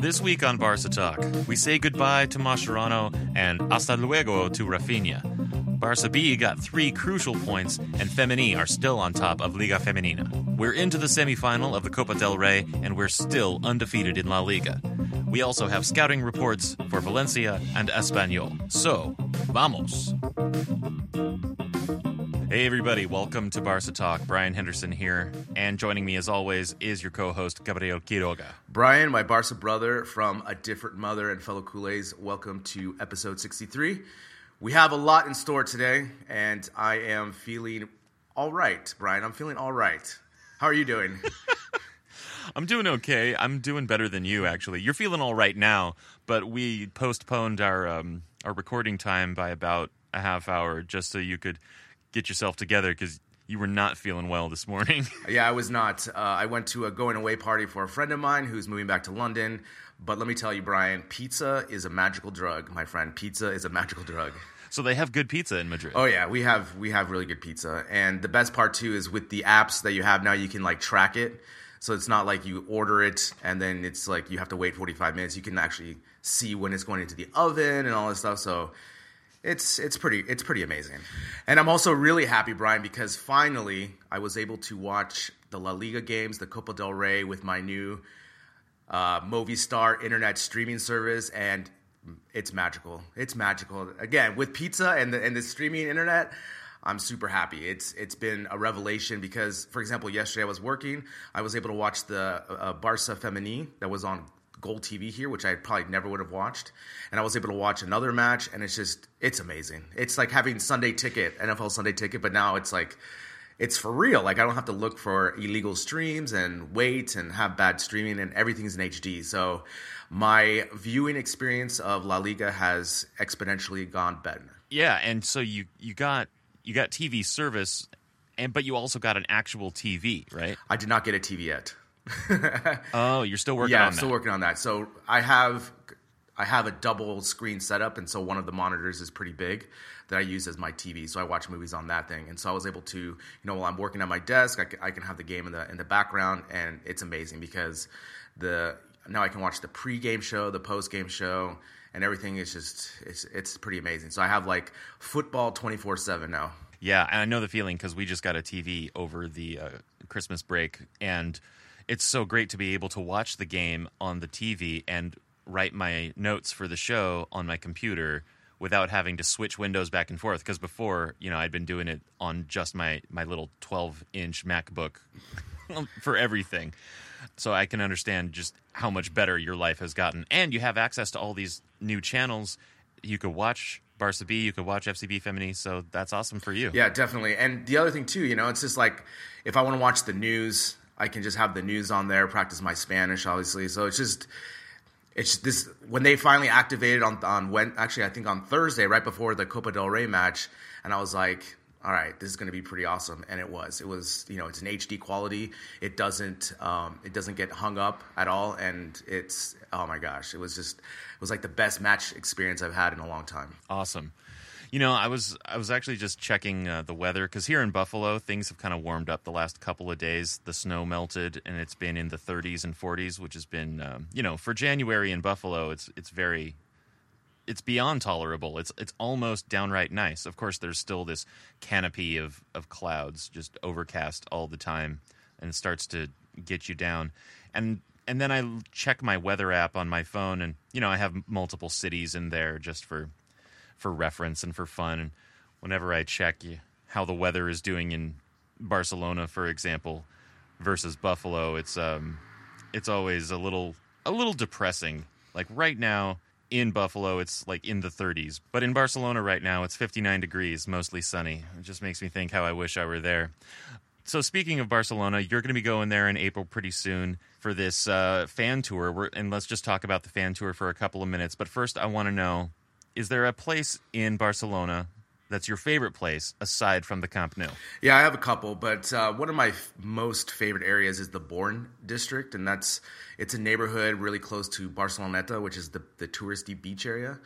This week on Barca Talk, we say goodbye to Mascherano and hasta luego to Rafinha. Barca B got three crucial points, and Femení are still on top of Liga Femenina. We're into the semifinal of the Copa del Rey, and we're still undefeated in La Liga. We also have scouting reports for Valencia and Espanyol. So, vamos! Hey everybody, welcome to Barca Talk. Brian Henderson here, and joining me as always is your co-host Gabriel Quiroga. Brian, my Barca brother from a different mother and fellow culés, welcome to episode 63. We have a lot in store today, and I am feeling all right, Brian. I'm feeling all right. How are you doing? I'm doing okay. I'm doing better than you actually. You're feeling all right now, but we postponed our um, our recording time by about a half hour just so you could get yourself together because you were not feeling well this morning. yeah, I was not. Uh, I went to a going away party for a friend of mine who's moving back to London. But let me tell you, Brian, pizza is a magical drug, my friend. Pizza is a magical drug. so they have good pizza in Madrid. Oh yeah, we have we have really good pizza, and the best part too is with the apps that you have now, you can like track it. So it's not like you order it and then it's like you have to wait 45 minutes. You can actually see when it's going into the oven and all this stuff. So it's it's pretty it's pretty amazing. And I'm also really happy, Brian, because finally I was able to watch the La Liga games, the Copa del Rey, with my new uh, Movistar internet streaming service, and it's magical. It's magical. Again, with pizza and the and the streaming internet. I'm super happy. It's it's been a revelation because, for example, yesterday I was working. I was able to watch the uh, Barca Femení that was on Gol TV here, which I probably never would have watched. And I was able to watch another match, and it's just it's amazing. It's like having Sunday ticket, NFL Sunday ticket, but now it's like it's for real. Like I don't have to look for illegal streams and wait and have bad streaming, and everything's in HD. So my viewing experience of La Liga has exponentially gone better. Yeah, and so you you got you got TV service, and but you also got an actual TV, right? I did not get a TV yet. oh, you're still working yeah, on I'm that. still working on that. So I have I have a double screen setup, and so one of the monitors is pretty big that I use as my TV. So I watch movies on that thing, and so I was able to, you know, while I'm working at my desk, I can, I can have the game in the in the background, and it's amazing because the now I can watch the pre-game show, the post-game show, and everything is just it's it's pretty amazing. So I have like football 24 seven now. Yeah, and I know the feeling because we just got a TV over the uh, Christmas break, and it's so great to be able to watch the game on the TV and write my notes for the show on my computer without having to switch windows back and forth. Because before, you know, I'd been doing it on just my my little 12 inch MacBook for everything. So I can understand just how much better your life has gotten, and you have access to all these new channels. You could watch Barca B, you could watch FCB Femení, so that's awesome for you. Yeah, definitely. And the other thing too, you know, it's just like if I want to watch the news, I can just have the news on there, practice my Spanish, obviously. So it's just it's this when they finally activated on on when actually I think on Thursday, right before the Copa del Rey match, and I was like, all right, this is going to be pretty awesome, and it was. It was, you know, it's an HD quality. It doesn't, um, it doesn't get hung up at all, and it's, oh my gosh, it was just, it was like the best match experience I've had in a long time. Awesome. You know, I was I was actually just checking uh, the weather because here in Buffalo things have kind of warmed up the last couple of days. The snow melted and it's been in the 30s and 40s, which has been um, you know for January in Buffalo it's it's very it's beyond tolerable. It's it's almost downright nice. Of course, there's still this canopy of of clouds, just overcast all the time, and it starts to get you down. And and then I check my weather app on my phone, and you know I have multiple cities in there just for for reference and for fun. And whenever I check how the weather is doing in Barcelona, for example, versus Buffalo, it's um it's always a little a little depressing. Like right now in Buffalo, it's like in the 30s, but in Barcelona right now, it's 59 degrees, mostly sunny. It just makes me think how I wish I were there. So speaking of Barcelona, you're going to be going there in April pretty soon for this uh, fan tour, We're, and let's just talk about the fan tour for a couple of minutes. But first, I want to know: is there a place in Barcelona that's your favorite place aside from the Camp Nou? Yeah, I have a couple, but uh, one of my f- most favorite areas is the Born district, and that's it's a neighborhood really close to Barceloneta, which is the the touristy beach area.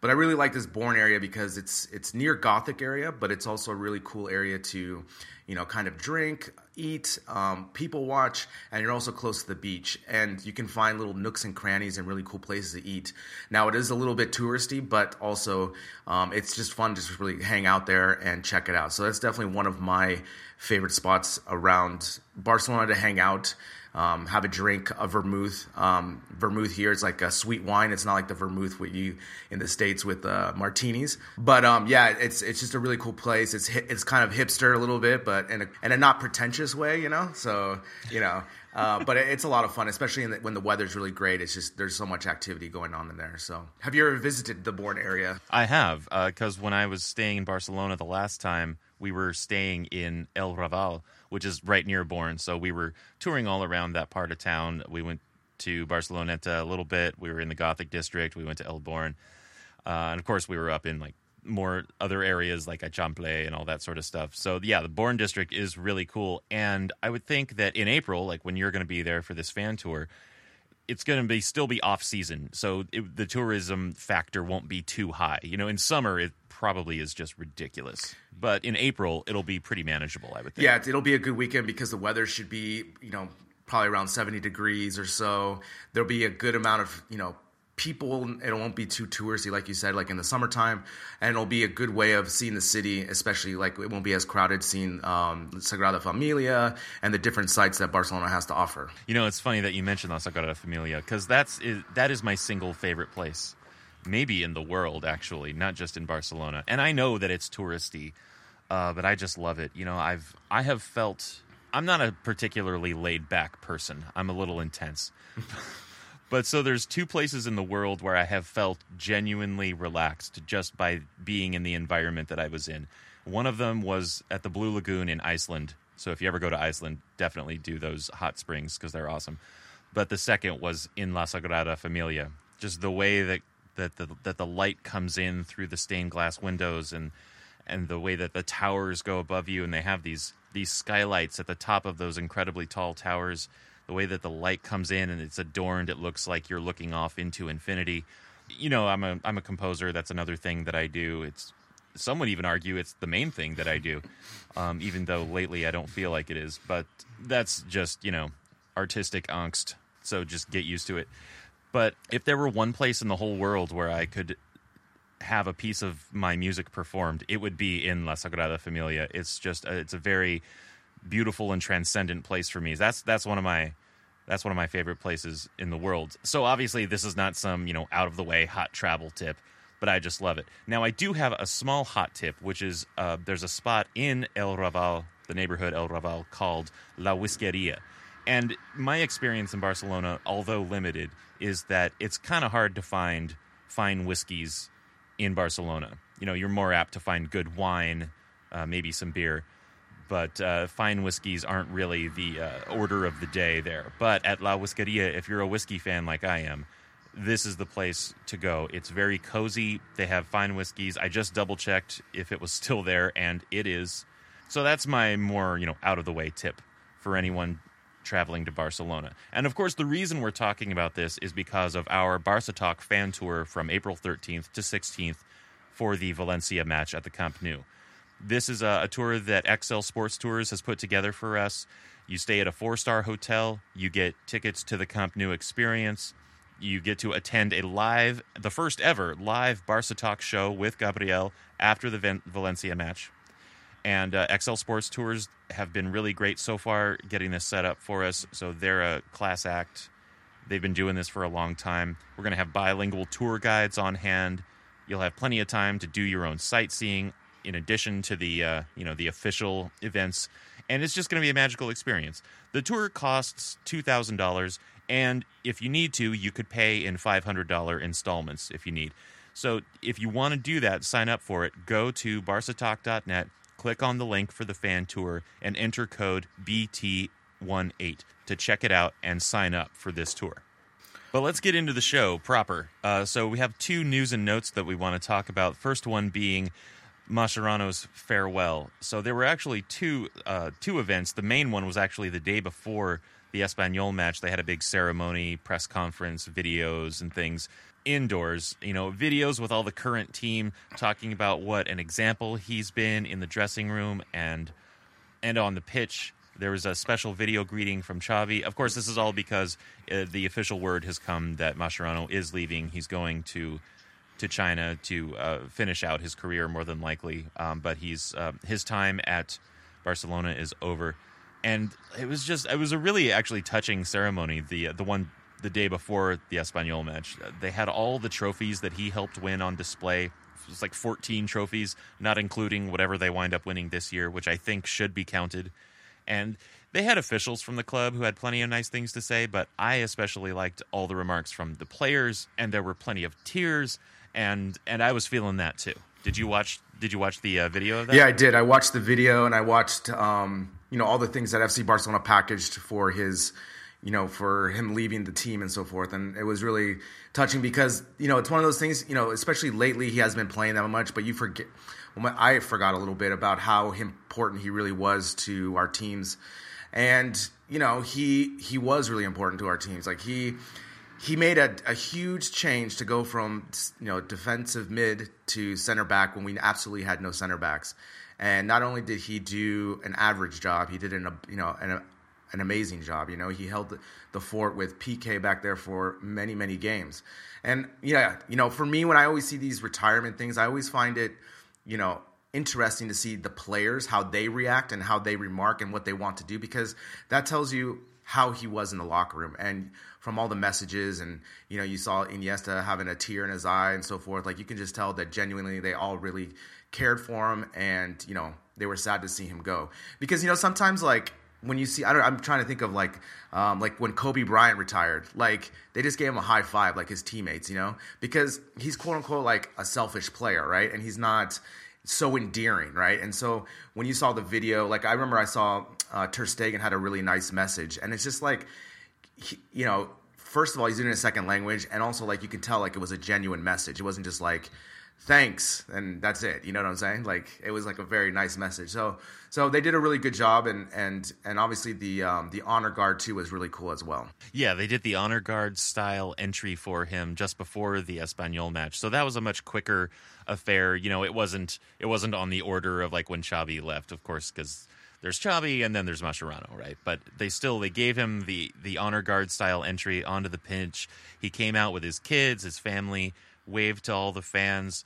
But I really like this Born area because it's it's near Gothic area, but it's also a really cool area to, you know, kind of drink, eat, um, people watch, and you're also close to the beach, and you can find little nooks and crannies and really cool places to eat. Now it is a little bit touristy, but also um, it's just fun to just really hang out there and check it out. So that's definitely one of my favorite spots around Barcelona to hang out um, have a drink, of vermouth. Um, vermouth here is like a sweet wine. It's not like the vermouth we you in the states with uh, martinis. But um, yeah, it's it's just a really cool place. It's it's kind of hipster a little bit, but in a, in a not pretentious way, you know. So you know. Uh, but it's a lot of fun, especially the, when the weather's really great. It's just there's so much activity going on in there. So, have you ever visited the Born area? I have, because uh, when I was staying in Barcelona the last time, we were staying in El Raval, which is right near Born. So we were touring all around that part of town. We went to Barceloneta a little bit. We were in the Gothic district. We went to El Born. Uh, and of course, we were up in like more other areas like Eixample and all that sort of stuff. So yeah, the Born district is really cool. And I would think that in April, like when you're going to be there for this fan tour, it's going to be still be off season, so it, the tourism factor won't be too high. You know, in summer it probably is just ridiculous, but in April it'll be pretty manageable. I would think. Yeah, it'll be a good weekend because the weather should be you know probably around seventy degrees or so. There'll be a good amount of you know people it won't be too touristy like you said like in the summertime and it'll be a good way of seeing the city especially like it won't be as crowded seeing um, sagrada familia and the different sites that barcelona has to offer. You know it's funny that you mentioned la sagrada familia because that's is, that is my single favorite place maybe in the world actually not just in barcelona. And i know that it's touristy uh, but i just love it. You know i've i have felt i'm not a particularly laid back person. I'm a little intense But so there's two places in the world where I have felt genuinely relaxed just by being in the environment that I was in. One of them was at the Blue Lagoon in Iceland. So if you ever go to Iceland, definitely do those hot springs because they're awesome. But the second was in La Sagrada Familia. Just the way that that the that the light comes in through the stained glass windows and and the way that the towers go above you and they have these these skylights at the top of those incredibly tall towers the way that the light comes in and it's adorned, it looks like you're looking off into infinity. You know, I'm a I'm a composer. That's another thing that I do. It's some would even argue it's the main thing that I do, um, even though lately I don't feel like it is. But that's just you know artistic angst. So just get used to it. But if there were one place in the whole world where I could have a piece of my music performed, it would be in La Sagrada Familia. It's just a, it's a very beautiful and transcendent place for me. That's that's one of my that's one of my favorite places in the world. So obviously this is not some, you know, out of the way hot travel tip, but I just love it. Now I do have a small hot tip, which is uh, there's a spot in El Raval, the neighborhood El Raval called La Whiskeria. And my experience in Barcelona, although limited, is that it's kind of hard to find fine whiskeys in Barcelona. You know, you're more apt to find good wine, uh, maybe some beer but uh, fine whiskeys aren't really the uh, order of the day there. But at La Whiskeria, if you're a whiskey fan like I am, this is the place to go. It's very cozy. They have fine whiskeys. I just double checked if it was still there, and it is. So that's my more you know out of the way tip for anyone traveling to Barcelona. And of course, the reason we're talking about this is because of our Barca Talk fan tour from April 13th to 16th for the Valencia match at the Camp Nou. This is a, a tour that XL Sports Tours has put together for us. You stay at a four star hotel, you get tickets to the Camp Nou experience. you get to attend a live, the first ever live Barca Talk show with Gabriel after the Valencia match. And uh, XL Sports Tours have been really great so far getting this set up for us. So they're a class act. They've been doing this for a long time. We're going to have bilingual tour guides on hand. You'll have plenty of time to do your own sightseeing in addition to the uh, you know the official events, and it's just going to be a magical experience. The tour costs two thousand dollars, and if you need to, you could pay in five hundred dollar installments if you need. So if you want to do that, sign up for it. Go to barcatalk.net, click on the link for the fan tour, and enter code BT18 to check it out and sign up for this tour. But let's get into the show proper. Uh, so we have two news and notes that we want to talk about. First one being Mascherano's farewell. So there were actually two uh, two events. The main one was actually the day before the Espanyol match. They had a big ceremony, press conference, videos, and things indoors. You know, videos with all the current team talking about what an example he's been in the dressing room and and on the pitch. There was a special video greeting from Xavi. Of course, this is all because uh, the official word has come that Mascherano is leaving. He's going to to China to uh, finish out his career, more than likely. Um, but he's uh, his time at Barcelona is over, and it was just it was a really actually touching ceremony. The the one the day before the Espanyol match, they had all the trophies that he helped win on display. It was like 14 trophies, not including whatever they wind up winning this year, which I think should be counted. And they had officials from the club who had plenty of nice things to say, but I especially liked all the remarks from the players, and there were plenty of tears, and and I was feeling that too. Did you watch? Did you watch the uh, video of that? Yeah, I did. I watched the video and I watched, um, you know, all the things that FC Barcelona packaged for his, you know, for him leaving the team and so forth. And it was really touching because, you know, it's one of those things, you know, especially lately he hasn't been playing that much, but you forget. Well, I forgot a little bit about how important he really was to our teams, and you know, he he was really important to our teams. Like he he made a, a huge change to go from you know defensive mid to center back when we absolutely had no center backs. And not only did he do an average job, he did an you know an, an amazing job. You know, he held the fort with Piqué back there for many many games. And yeah, you know, for me when I always see these retirement things, I always find it you know interesting to see the players how they react and how they remark and what they want to do because that tells you how he was in the locker room and from all the messages and you know you saw Iniesta having a tear in his eye and so forth like you can just tell that genuinely they all really cared for him and you know they were sad to see him go. Because you know sometimes like when you see I don't I'm trying to think of like um, like when Kobe Bryant retired like they just gave him a high five like his teammates you know? Because he's quote unquote like a selfish player right? And he's not so endearing, right? And so when you saw the video, like I remember I saw uh, Ter Stegen had a really nice message, and it's just like, he, you know, first of all, he's doing it in a second language, and also like you can tell like it was a genuine message. It wasn't just like thanks and that's it. You know what I'm saying? Like it was like a very nice message. So so they did a really good job, and and and obviously the um, the honor guard too was really cool as well. Yeah, they did the honor guard style entry for him just before the Espanyol match, so that was a much quicker affair. You know, it wasn't it wasn't on the order of like when Xavi left, of course, because there's Xavi and then there's Mascherano, right? But they still they gave him the the honor guard style entry onto the pitch. He came out with his kids, his family, waved to all the fans,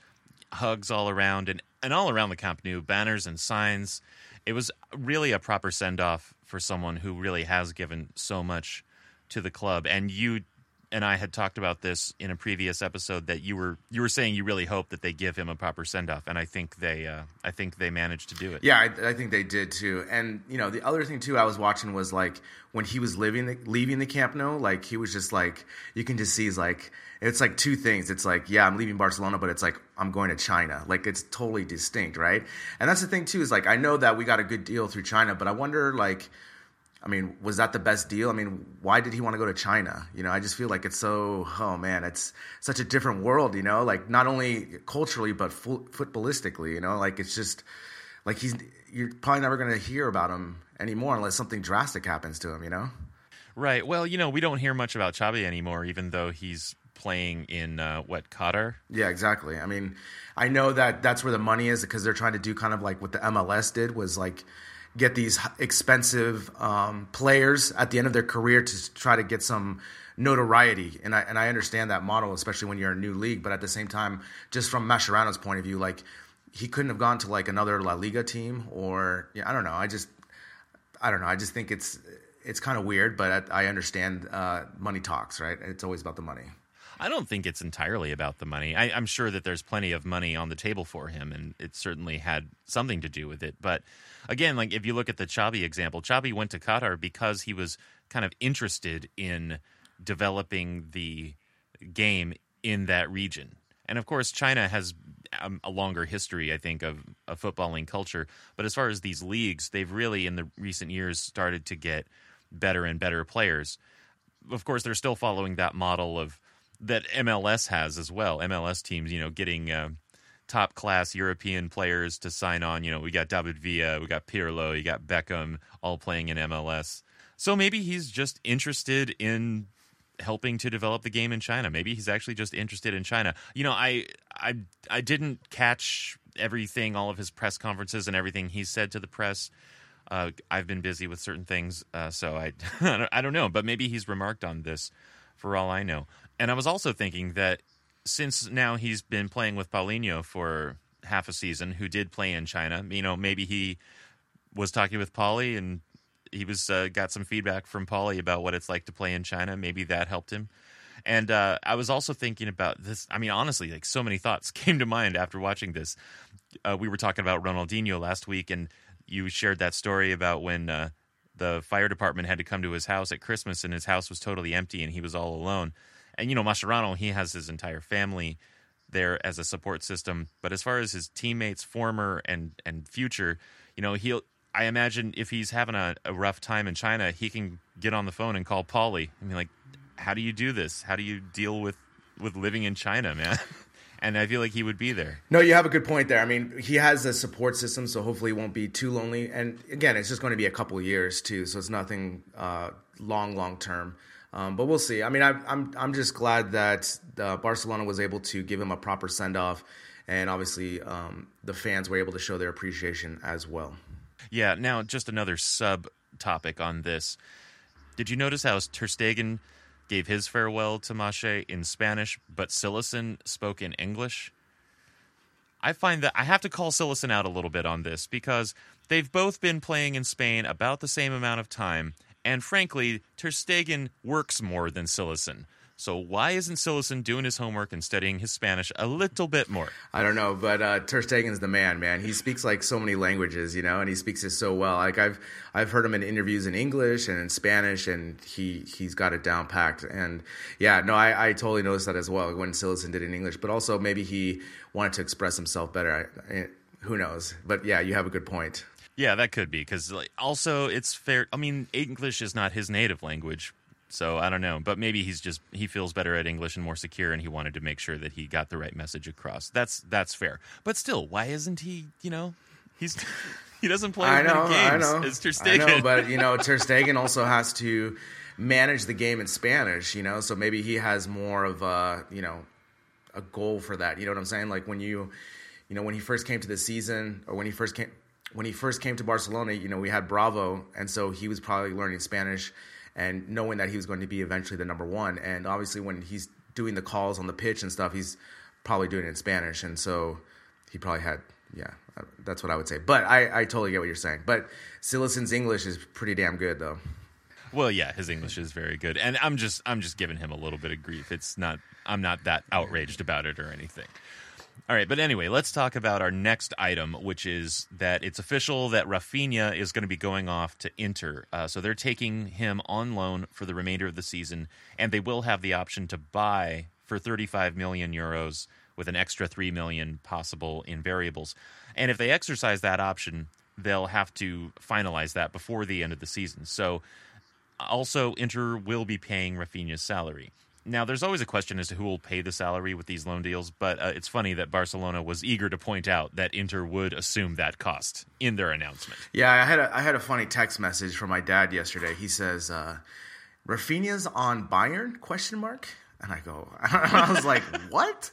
hugs all around, and and all around the Camp Nou, banners and signs it was really a proper send off for someone who really has given so much to the club. And you and I had talked about this in a previous episode that you were you were saying you really hope that they give him a proper send off, and I think they uh, I think they managed to do it. Yeah, I, I, think they did too. And you know, the other thing too I was watching was like when he was living the, leaving the Camp Nou, like he was just like you can just see he's like it's like two things. It's like yeah, I'm leaving Barcelona, but it's like I'm going to China. Like it's totally distinct, right? And that's the thing too is like I know that we got a good deal through China, but I wonder like I mean, was that the best deal? I mean, why did he want to go to China? You know, I just feel like it's so, oh man, it's such a different world, you know, like not only culturally, but footballistically, you know, like it's just like he's, you're probably never going to hear about him anymore unless something drastic happens to him, you know? Right. Well, you know, we don't hear much about Xavi anymore, even though he's playing in uh, what Qatar. Yeah, exactly. I mean, I know that that's where the money is because they're trying to do kind of like what the MLS did was like get these expensive um, players at the end of their career to try to get some notoriety, and I and I understand that model, especially when you're a new league. But at the same time, just from Mascherano's point of view, like he couldn't have gone to like another La Liga team, or yeah, I don't know. I just I don't know. I just think it's it's kind of weird, but I, I understand uh, money talks, right? It's always about the money. I don't think it's entirely about the money. I, I'm sure that there's plenty of money on the table for him, and it certainly had something to do with it. But again, like if you look at the Xavi example, Xavi went to Qatar because he was kind of interested in developing the game in that region. And of course, China has um, a longer history, I think, of a footballing culture. But as far as these leagues, they've really, in the recent years, started to get better and better players. Of course, they're still following that model of that MLS has as well. MLS teams, you know, getting uh, top class European players to sign on. You know, we got David Villa, we got Pirlo, you got Beckham, all playing in MLS. So maybe he's just interested in helping to develop the game in China. Maybe he's actually just interested in China. You know, I I I didn't catch everything, all of his press conferences and everything he said to the press. Uh, I've been busy with certain things, uh, so I I don't know. But maybe he's remarked on this, for all I know. And I was also thinking that since now he's been playing with Paulinho for half a season, who did play in China, you know, maybe he was talking with Paulie and he was uh, got some feedback from Paulie about what it's like to play in China. Maybe that helped him. And uh, I was also thinking about this. I mean, honestly, like so many thoughts came to mind after watching this. Uh, we were talking about Ronaldinho last week, and you shared that story about when uh, the fire department had to come to his house at Christmas, and his house was totally empty, and he was all alone. And you know, Mascherano, he has his entire family there as a support system. But as far as his teammates, former and and future, you know, he'll I imagine if he's having a, a, rough time in China, he can get on the phone and call Paulie. I mean, like, how do you do this? How do you deal with with living in China, man? and I feel like he would be there. No, you have a good point there. I mean, he has a support system, so hopefully he won't be too lonely. And again, it's just going to be a couple years too, so it's nothing uh, long, long term. Um, but we'll see. I mean, I, am I'm, I'm just glad that uh, Barcelona was able to give him a proper send off, and obviously um, the fans were able to show their appreciation as well. Yeah. Now, just another sub topic on this. Did you notice how Ter Stegen gave his farewell to Masche in Spanish, but Cillessen spoke in English? I find that I have to call Cillessen out a little bit on this because they've both been playing in Spain about the same amount of time, and frankly, Ter Stegen works more than Cillessen. So why isn't Cillessen doing his homework and studying his Spanish a little bit more? I don't know, but uh, the man, man. He speaks like so many languages, you know, and he speaks it so well. Like I've I've heard him in interviews in English and in Spanish, and he he's got it down packed. And yeah, no, I, I totally noticed that as well when Cillessen did in English. But also maybe he wanted to express himself better. I, I, who knows? But yeah, you have a good point. Yeah, that could be because like, also it's fair. I mean, English is not his native language, so I don't know, but maybe he's just he feels better at English and more secure, and he wanted to make sure that he got the right message across. That's that's fair. But still, why isn't he? You know, he's he doesn't play I know, games I know. as Ter Stegen. I know, but you know, Ter Stegen also has to manage the game in Spanish. You know, so maybe he has more of a you know a goal for that. You know what I'm saying? Like when you you know when he first came to the season or when he first came when he first came to Barcelona, you know, we had Bravo, and so he was probably learning Spanish and knowing that he was going to be eventually the number one. And obviously, when he's doing the calls on the pitch and stuff, he's probably doing it in Spanish, and so he probably had yeah, that's what I would say. But I, I totally get what you're saying. But Cillessen's English is pretty damn good though. Well, yeah, his English is very good, and I'm just I'm just giving him a little bit of grief. It's not I'm not that outraged about it or anything. All right, but anyway, let's talk about our next item, which is that it's official that Rafinha is going to be going off to Inter. Uh, so they're taking him on loan for the remainder of the season, and they will have the option to buy for 35 million euros with an extra 3 million possible in variables. And if they exercise that option, they'll have to finalize that before the end of the season. So also Inter will be paying Rafinha's salary. Now, there's always a question as to who will pay the salary with these loan deals, but uh, it's funny that Barcelona was eager to point out that Inter would assume that cost in their announcement. Yeah, I had a, I had a funny text message from my dad yesterday. He says, uh, "Rafinha's on Bayern?" Question mark. And I go, I was like, "What?"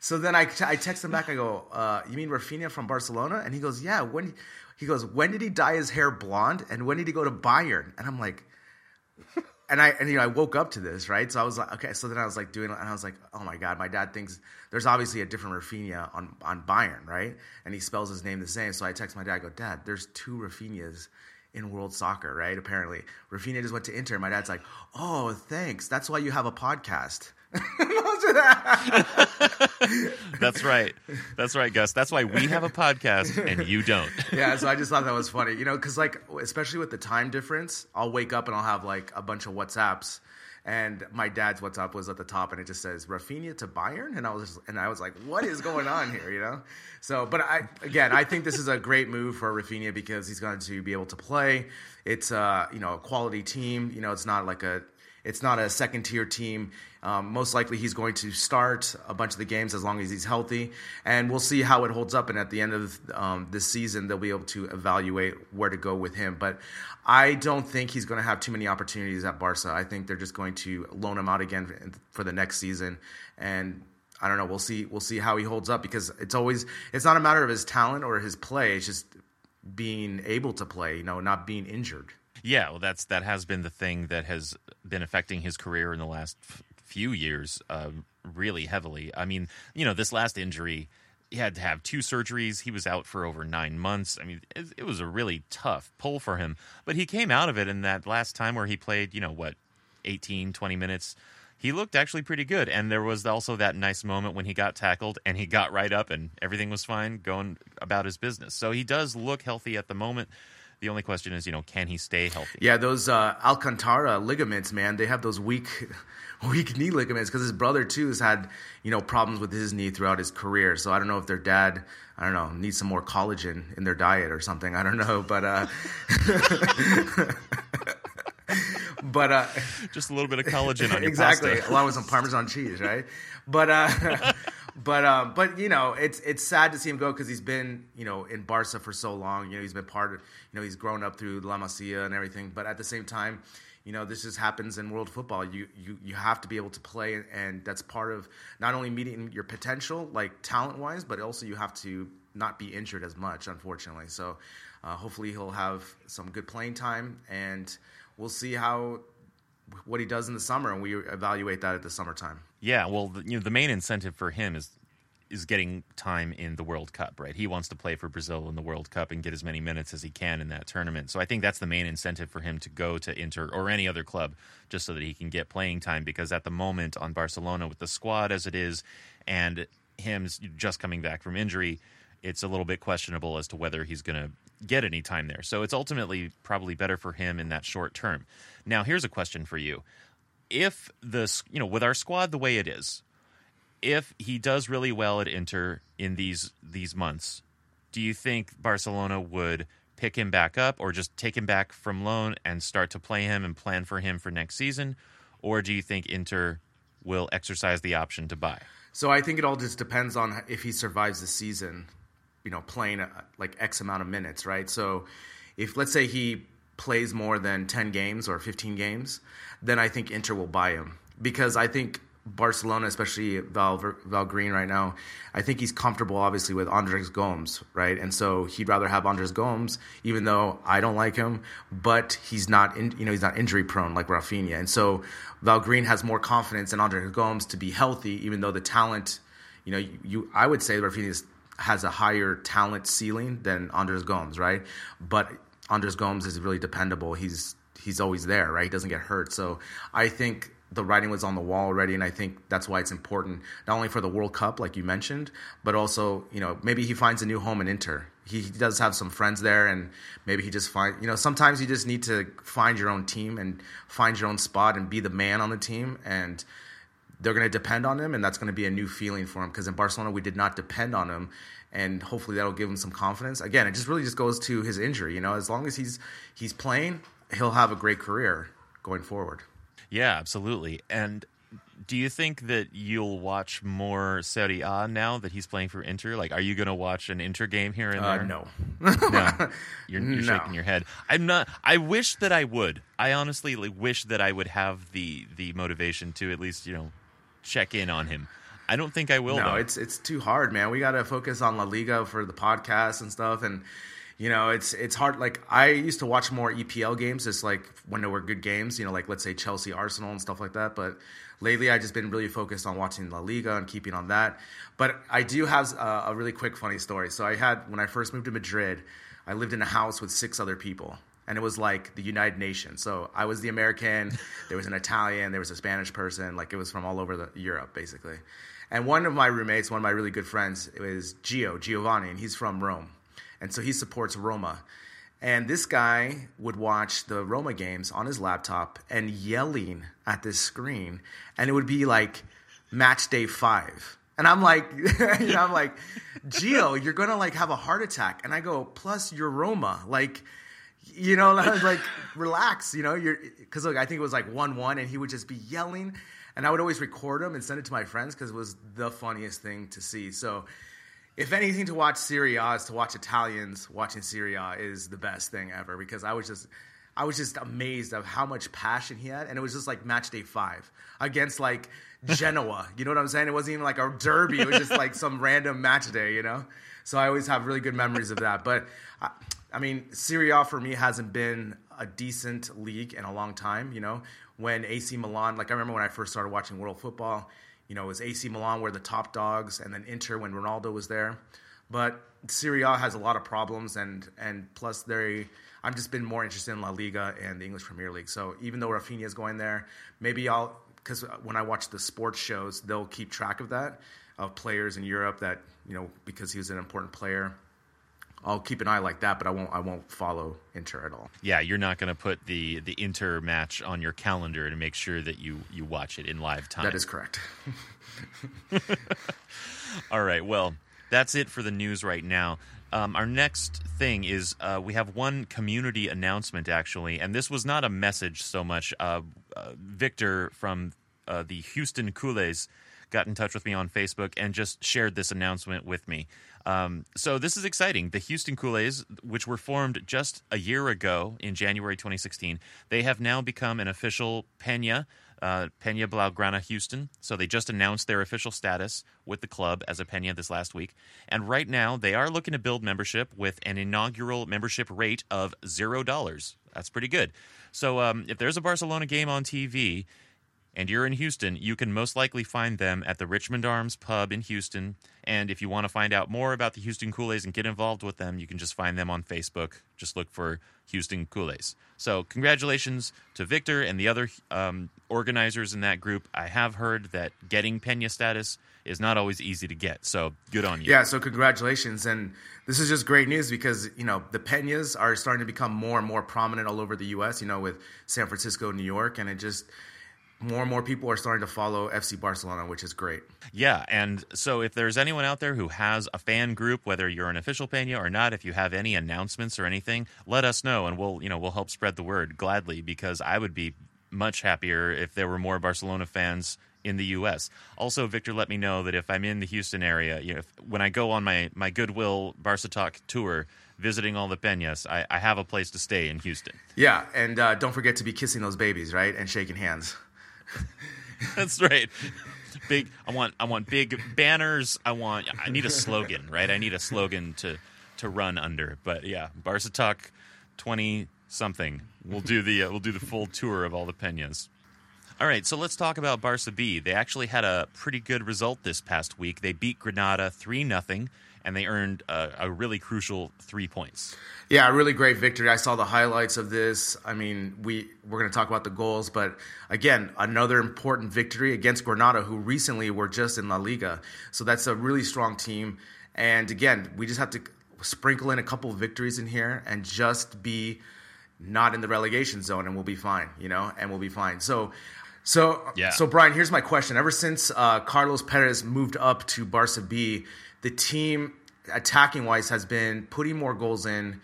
So then I, I text him back. I go, uh, "You mean Rafinha from Barcelona?" And he goes, "Yeah." When he goes, "When did he dye his hair blonde? And when did he go to Bayern?" And I'm like and I and you know I woke up to this right, so I was like, okay. So then I was like doing, and I was like, oh my god, my dad thinks there's obviously a different Rafinha on on Bayern, right? And he spells his name the same. So I text my dad, I go, Dad, there's two Rafinhas in world soccer, right? Apparently, Rafinha just went to Inter. My dad's like, oh, thanks. That's why you have a podcast. That's right. That's right, Gus. That's why we have a podcast and you don't. yeah, so I just thought that was funny, you know, because like especially with the time difference, I'll wake up and I'll have like a bunch of WhatsApps, and my dad's WhatsApp was at the top, and it just says Rafinha to Bayern, and I was just, and I was like, what is going on here, you know? So, but I again, I think this is a great move for Rafinha because he's going to be able to play. It's uh, you know, a quality team. You know, it's not like a it's not a second tier team. Um, most likely, he's going to start a bunch of the games as long as he's healthy, and we'll see how it holds up. And at the end of um, this season, they'll be able to evaluate where to go with him. But I don't think he's going to have too many opportunities at Barca. I think they're just going to loan him out again for the next season, and I don't know. We'll see. We'll see how he holds up because it's always it's not a matter of his talent or his play. It's just being able to play. You know, not being injured. Yeah, well, that's that has been the thing that has been affecting his career in the last few years, uh, really heavily. I mean, you know, this last injury, he had to have two surgeries. He was out for over nine months. I mean, it, it was a really tough pull for him, but he came out of it. in that last time where he played, you know, what, 18, 20 minutes, he looked actually pretty good. And there was also that nice moment when he got tackled and he got right up and everything was fine, going about his business. So he does look healthy at the moment. The only question is, you know, can he stay healthy? Yeah, those uh, Alcantara ligaments, man, they have those weak, weak knee ligaments because his brother too has had, you know, problems with his knee throughout his career. So I don't know if their dad, I don't know, needs some more collagen in their diet or something. I don't know, but uh, but uh, just a little bit of collagen on your exactly, pasta. along with some Parmesan cheese, right? But uh, but uh, but you know, it's it's sad to see him go because he's been you know in Barca for so long. You know, he's been part of you know he's grown up through La Masia and everything. But at the same time, you know, this just happens in world football. You you you have to be able to play, and that's part of not only meeting your potential, like talent wise, but also you have to not be injured as much, unfortunately. So uh, hopefully he'll have some good playing time, and we'll see how what he does in the summer, and we evaluate that at the summertime. Yeah, well, the, you know, the main incentive for him is is getting time in the World Cup, right? He wants to play for Brazil in the World Cup and get as many minutes as he can in that tournament. So I think that's the main incentive for him to go to Inter or any other club just so that he can get playing time because at the moment on Barcelona with the squad as it is and him just coming back from injury, it's a little bit questionable as to whether he's going to get any time there. So it's ultimately probably better for him in that short term. Now, here's a question for you. If the you know, with our squad the way it is, if he does really well at Inter in these these months, do you think Barcelona would pick him back up or just take him back from loan and start to play him and plan for him for next season? Or do you think Inter will exercise the option to buy? So I think it all just depends on if he survives the season, you know, playing a, like X amount of minutes, right? So if let's say he plays more than 10 games or 15 games, then I think Inter will buy him because I think Barcelona, especially Val, Val Green right now, I think he's comfortable, obviously, with Andres Gomes, right? And so he'd rather have Andres Gomes, even though I don't like him, but he's not, in, you know, he's not injury prone like Rafinha. And so Val Green has more confidence in Andres Gomes to be healthy, even though the talent, you know, you, you I would say Rafinha has a higher talent ceiling than Andres Gomes, right? But Andres Gomes is really dependable. He's he's always there, right? He doesn't get hurt. So I think the writing was on the wall already, and I think that's why it's important not only for the World Cup, like you mentioned, but also you know maybe he finds a new home in Inter. He, he does have some friends there, and maybe he just find you know sometimes you just need to find your own team and find your own spot and be the man on the team and. They're going to depend on him, and that's going to be a new feeling for him. Because in Barcelona, we did not depend on him, and hopefully that'll give him some confidence. Again, it just really just goes to his injury. You know, as long as he's he's playing, he'll have a great career going forward. Yeah, absolutely. And do you think that you'll watch more Serie A now that he's playing for Inter? Like, are you going to watch an Inter game here and Uh, there? no, no. You're, you're No. shaking your head. I'm not. I wish that I would. I honestly like, wish that I would have the the motivation to at least you know check in on him. I don't think I will. no, though. it's it's too hard, man. We got to focus on La Liga for the podcast and stuff, and You know, it's it's hard. Like I used to watch more EPL games, just like when there were good games. You know, like let's say Chelsea, Arsenal, and stuff like that. But lately, I just been really focused on watching La Liga and keeping on that. But I do have a, a really quick funny story. So I had when I first moved to Madrid, I lived in a house with six other people and it was like the United Nations. So I was the American, there was an Italian, there was a Spanish person, like it was from all over the, Europe basically. And one of my roommates, one of my really good friends, was Gio Giovanni, and he's from Rome, and so he supports Roma. And this guy would watch the Roma games on his laptop and yelling at this screen, and it would be like match day five. And I'm like, you know, I'm like, Gio, you're gonna like have a heart attack. And I go, plus you're Roma, like you know, I was like, relax, you know, you're because look, I think it was like one one, and he would just be yelling, and I would always record him and send it to my friends because it was the funniest thing to see. So, if anything to watch Serie A is to watch Italians watching Serie A is the best thing ever because I was just. I was just amazed of how much passion he had, and it was just like match day five against like Genoa. you know what I'm saying? It wasn't even like a derby; it was just like some random match day, you know. So I always have really good memories of that. But I, I mean, Serie A for me hasn't been a decent league in a long time. You know, when AC Milan, like I remember when I first started watching world football, you know, it was AC Milan were the top dogs, and then Inter when Ronaldo was there. But Serie A has a lot of problems, and and plus they, I've just been more interested in La Liga and the English Premier League. So even though Rafinha is going there, maybe I'll because when I watch the sports shows, they'll keep track of that of players in Europe that you know because he was an important player I'll keep an eye like that, but I won't. I won't follow Inter at all. Yeah, you're not going to put the the Inter match on your calendar to make sure that you you watch it in live time. That is correct. all right. Well, that's it for the news right now. Um, our next thing is uh, we have one community announcement actually, and this was not a message so much. Uh, uh, Victor from uh, the Houston Coolers got in touch with me on Facebook and just shared this announcement with me. Um, so this is exciting. The Houston Coolers, which were formed just a year ago in January 2016, they have now become an official Pena. Uh, Pena Blaugrana Houston. So they just announced their official status with the club as a Pena this last week. And right now they are looking to build membership with an inaugural membership rate of $0. That's pretty good. So um, if there's a Barcelona game on TV and you're in Houston, you can most likely find them at the Richmond Arms Pub in Houston. And if you want to find out more about the Houston Coolers and get involved with them, you can just find them on Facebook. Just look for Houston Coolers. So, congratulations to Victor and the other um, organizers in that group. I have heard that getting Pena status is not always easy to get. So, good on you. Yeah, so congratulations. And this is just great news because, you know, the Penas are starting to become more and more prominent all over the U.S., you know, with San Francisco, New York. And it just, more and more people are starting to follow FC Barcelona, which is great. Yeah, and so if there's anyone out there who has a fan group, whether you're an official Pena or not, if you have any announcements or anything, let us know, and we'll you know we'll help spread the word gladly because I would be much happier if there were more Barcelona fans in the U.S. Also, Victor, let me know that if I'm in the Houston area, you know, if, when I go on my my Goodwill Barca Talk tour, visiting all the peñas, I, I have a place to stay in Houston. Yeah, and uh, don't forget to be kissing those babies, right, and shaking hands. That's right. Big. I want. I want big banners. I want. I need a slogan, right? I need a slogan to to run under. But yeah, Barca Talk, twenty something. We'll do the uh, we'll do the full tour of all the peñas. All right, so let's talk about Barca B. They actually had a pretty good result this past week. They beat Granada three nothing and they earned a, a, really crucial three points. Yeah, a really great victory. I saw the highlights of this. I mean, we we're going to talk about the goals, but again, another important victory against Granada, who recently were just in La Liga. So that's a really strong team. And again, we just have to sprinkle in a couple of victories in here and just be not in the relegation zone, and we'll be fine. You know, and we'll be fine. So. So, yeah. so Brian, here's my question. Ever since uh, Carlos Perez moved up to Barca B, the team attacking wise has been putting more goals in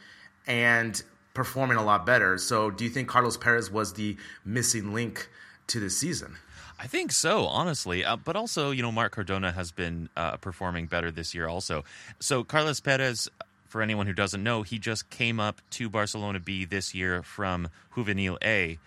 and performing a lot better. So, do you think Carlos Perez was the missing link to this season? I think so, honestly. Uh, but also, you know, Marc Cardona has been uh, performing better this year, also. So, Carlos Perez, for anyone who doesn't know, he just came up to Barcelona B this year from Juvenil A.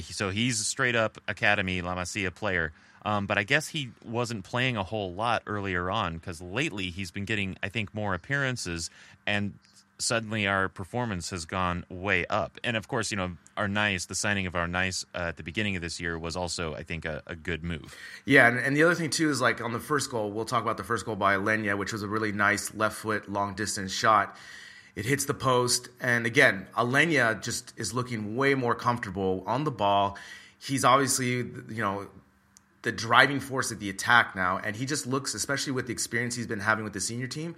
So, he's straight up Academy La Masia player. Um, but I guess he wasn't playing a whole lot earlier on because lately he's been getting, I think, more appearances. And suddenly our performance has gone way up. And of course, you know, Arnaiz, the signing of Arnaiz uh, at the beginning of this year was also, I think, a, a good move. Yeah, and, and, the other thing too is like on the first goal, we'll talk about the first goal by Aleñá, which was a really nice left foot long distance shot. It hits the post, and again, Aleñá just is looking way more comfortable on the ball. He's obviously, you know, the driving force of the attack now, and he just looks, especially with the experience he's been having with the senior team,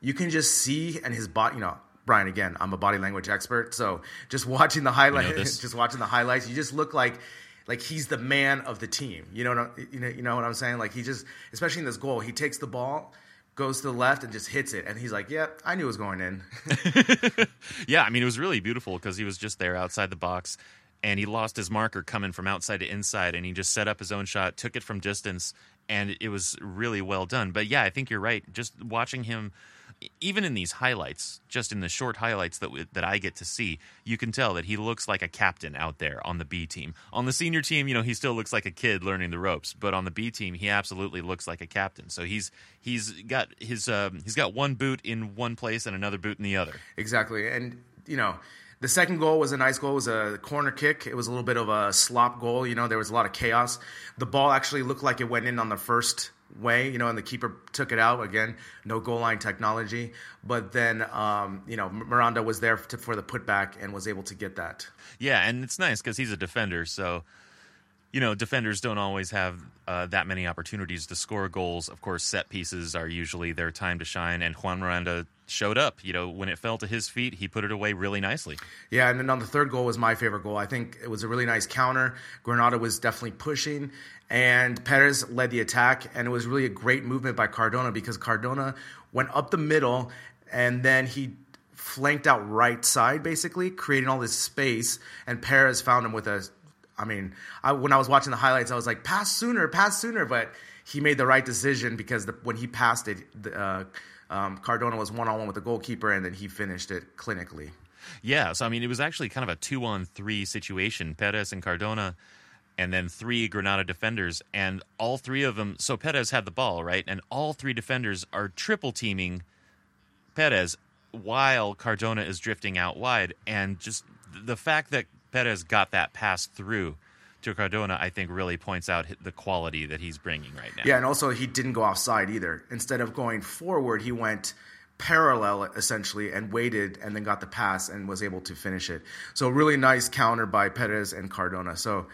you can just see and his body, you know, Brian, again, I'm a body language expert, so just watching the highlights, just watching the highlights, you just look like like he's the man of the team. You know, what, you know, you know what I'm saying? Like he just, especially in this goal, he takes the ball, goes to the left, and just hits it, and he's like, "Yep, yeah, I knew it was going in." yeah, I mean, it was really beautiful because he was just there outside the box, and he lost his marker coming from outside to inside, and he just set up his own shot, took it from distance, and it was really well done. But yeah, I think you're right. Just watching him even in these highlights, just in the short highlights that that I get to see, you can tell that he looks like a captain out there on the B team. On the senior team, you know, he still looks like a kid learning the ropes, but on the B team, he absolutely looks like a captain. So he's he's got his um, he's got one boot in one place and another boot in the other. Exactly, and you know. The second goal was a nice goal. It was a corner kick. It was a little bit of a slop goal. You know, there was a lot of chaos. The ball actually looked like it went in on the first way, you know, and the keeper took it out again. No goal line technology, but then um, you know Miranda was there to, for the putback and was able to get that. Yeah, and it's nice because he's a defender, so you know defenders don't always have uh, that many opportunities to score goals. Of course, set pieces are usually their time to shine, and Juan Miranda showed up. You know, when it fell to his feet, he put it away really nicely. Yeah, and then on the third goal was my favorite goal. I think it was a really nice counter. Granada was definitely pushing, and Perez led the attack, and it was really a great movement by Cardona because Cardona went up the middle, and then he flanked out right side basically, creating all this space, and Perez found him with a I mean, I, when I was watching the highlights, I was like, pass sooner, pass sooner. But he made the right decision because the, when he passed it, the, uh, um, Cardona was one on one with the goalkeeper, and then he finished it clinically. Yeah, so I mean, it was actually kind of a two on three situation. Perez and Cardona, and then three Granada defenders, and all three of them. So Perez had the ball, right? And all three defenders are triple teaming Perez while Cardona is drifting out wide. And just the fact that Perez got that pass through to Cardona, I think really points out the quality that he's bringing right now. Yeah, and also he didn't go offside either. Instead of going forward, he went parallel essentially and waited and then got the pass and was able to finish it. So really nice counter by Perez and Cardona. So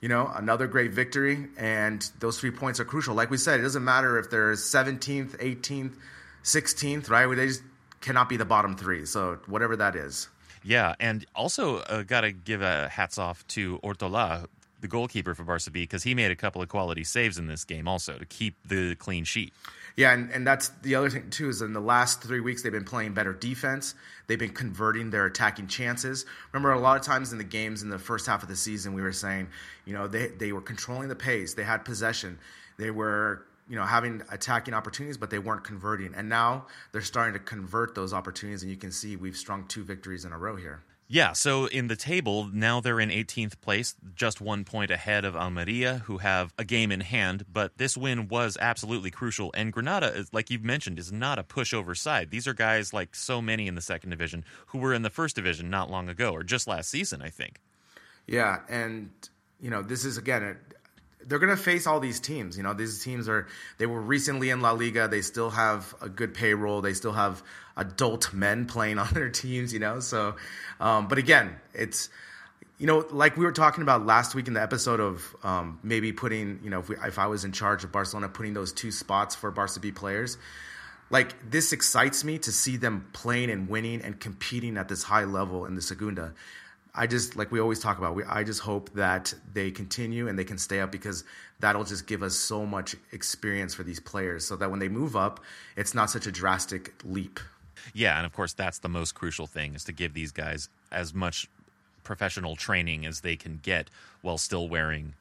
you know, another great victory, and those three points are crucial. Like we said, it doesn't matter if they're 17th, 18th, 16th, right? They just cannot be the bottom three. So whatever that is. Yeah, and also uh, got to give a hats off to Ortola, the goalkeeper for Barca B, because he made a couple of quality saves in this game also to keep the clean sheet. Yeah, and, and that's the other thing too is in the last three weeks they've been playing better defense. They've been converting their attacking chances. Remember, a lot of times in the games in the first half of the season, we were saying, you know, they they were controlling the pace, they had possession, they were you know having attacking opportunities but they weren't converting and now they're starting to convert those opportunities and you can see we've strung two victories in a row here yeah, so in the table, now they're in 18th place, just one point ahead of Almeria, who have a game in hand. But this win was absolutely crucial. And Granada, like you've mentioned, is not a pushover side. These are guys like so many in the second division who were in the first division not long ago, or just last season, I think. Yeah, and, you know, this is, again, they're going to face all these teams. You know, these teams are they were recently in La Liga. They still have a good payroll. They still have adult men playing on their teams. You know, so um, but again, it's you know like we were talking about last week in the episode of um, maybe putting you know if, we, if I was in charge of Barcelona, putting those two spots for Barca B players. Like this excites me to see them playing and winning and competing at this high level in the Segunda. I just like we always talk about. We, I just hope that they continue and they can stay up because that'll just give us so much experience for these players, so that when they move up, it's not such a drastic leap. Yeah, and of course that's the most crucial thing is to give these guys as much professional training as they can get while still wearing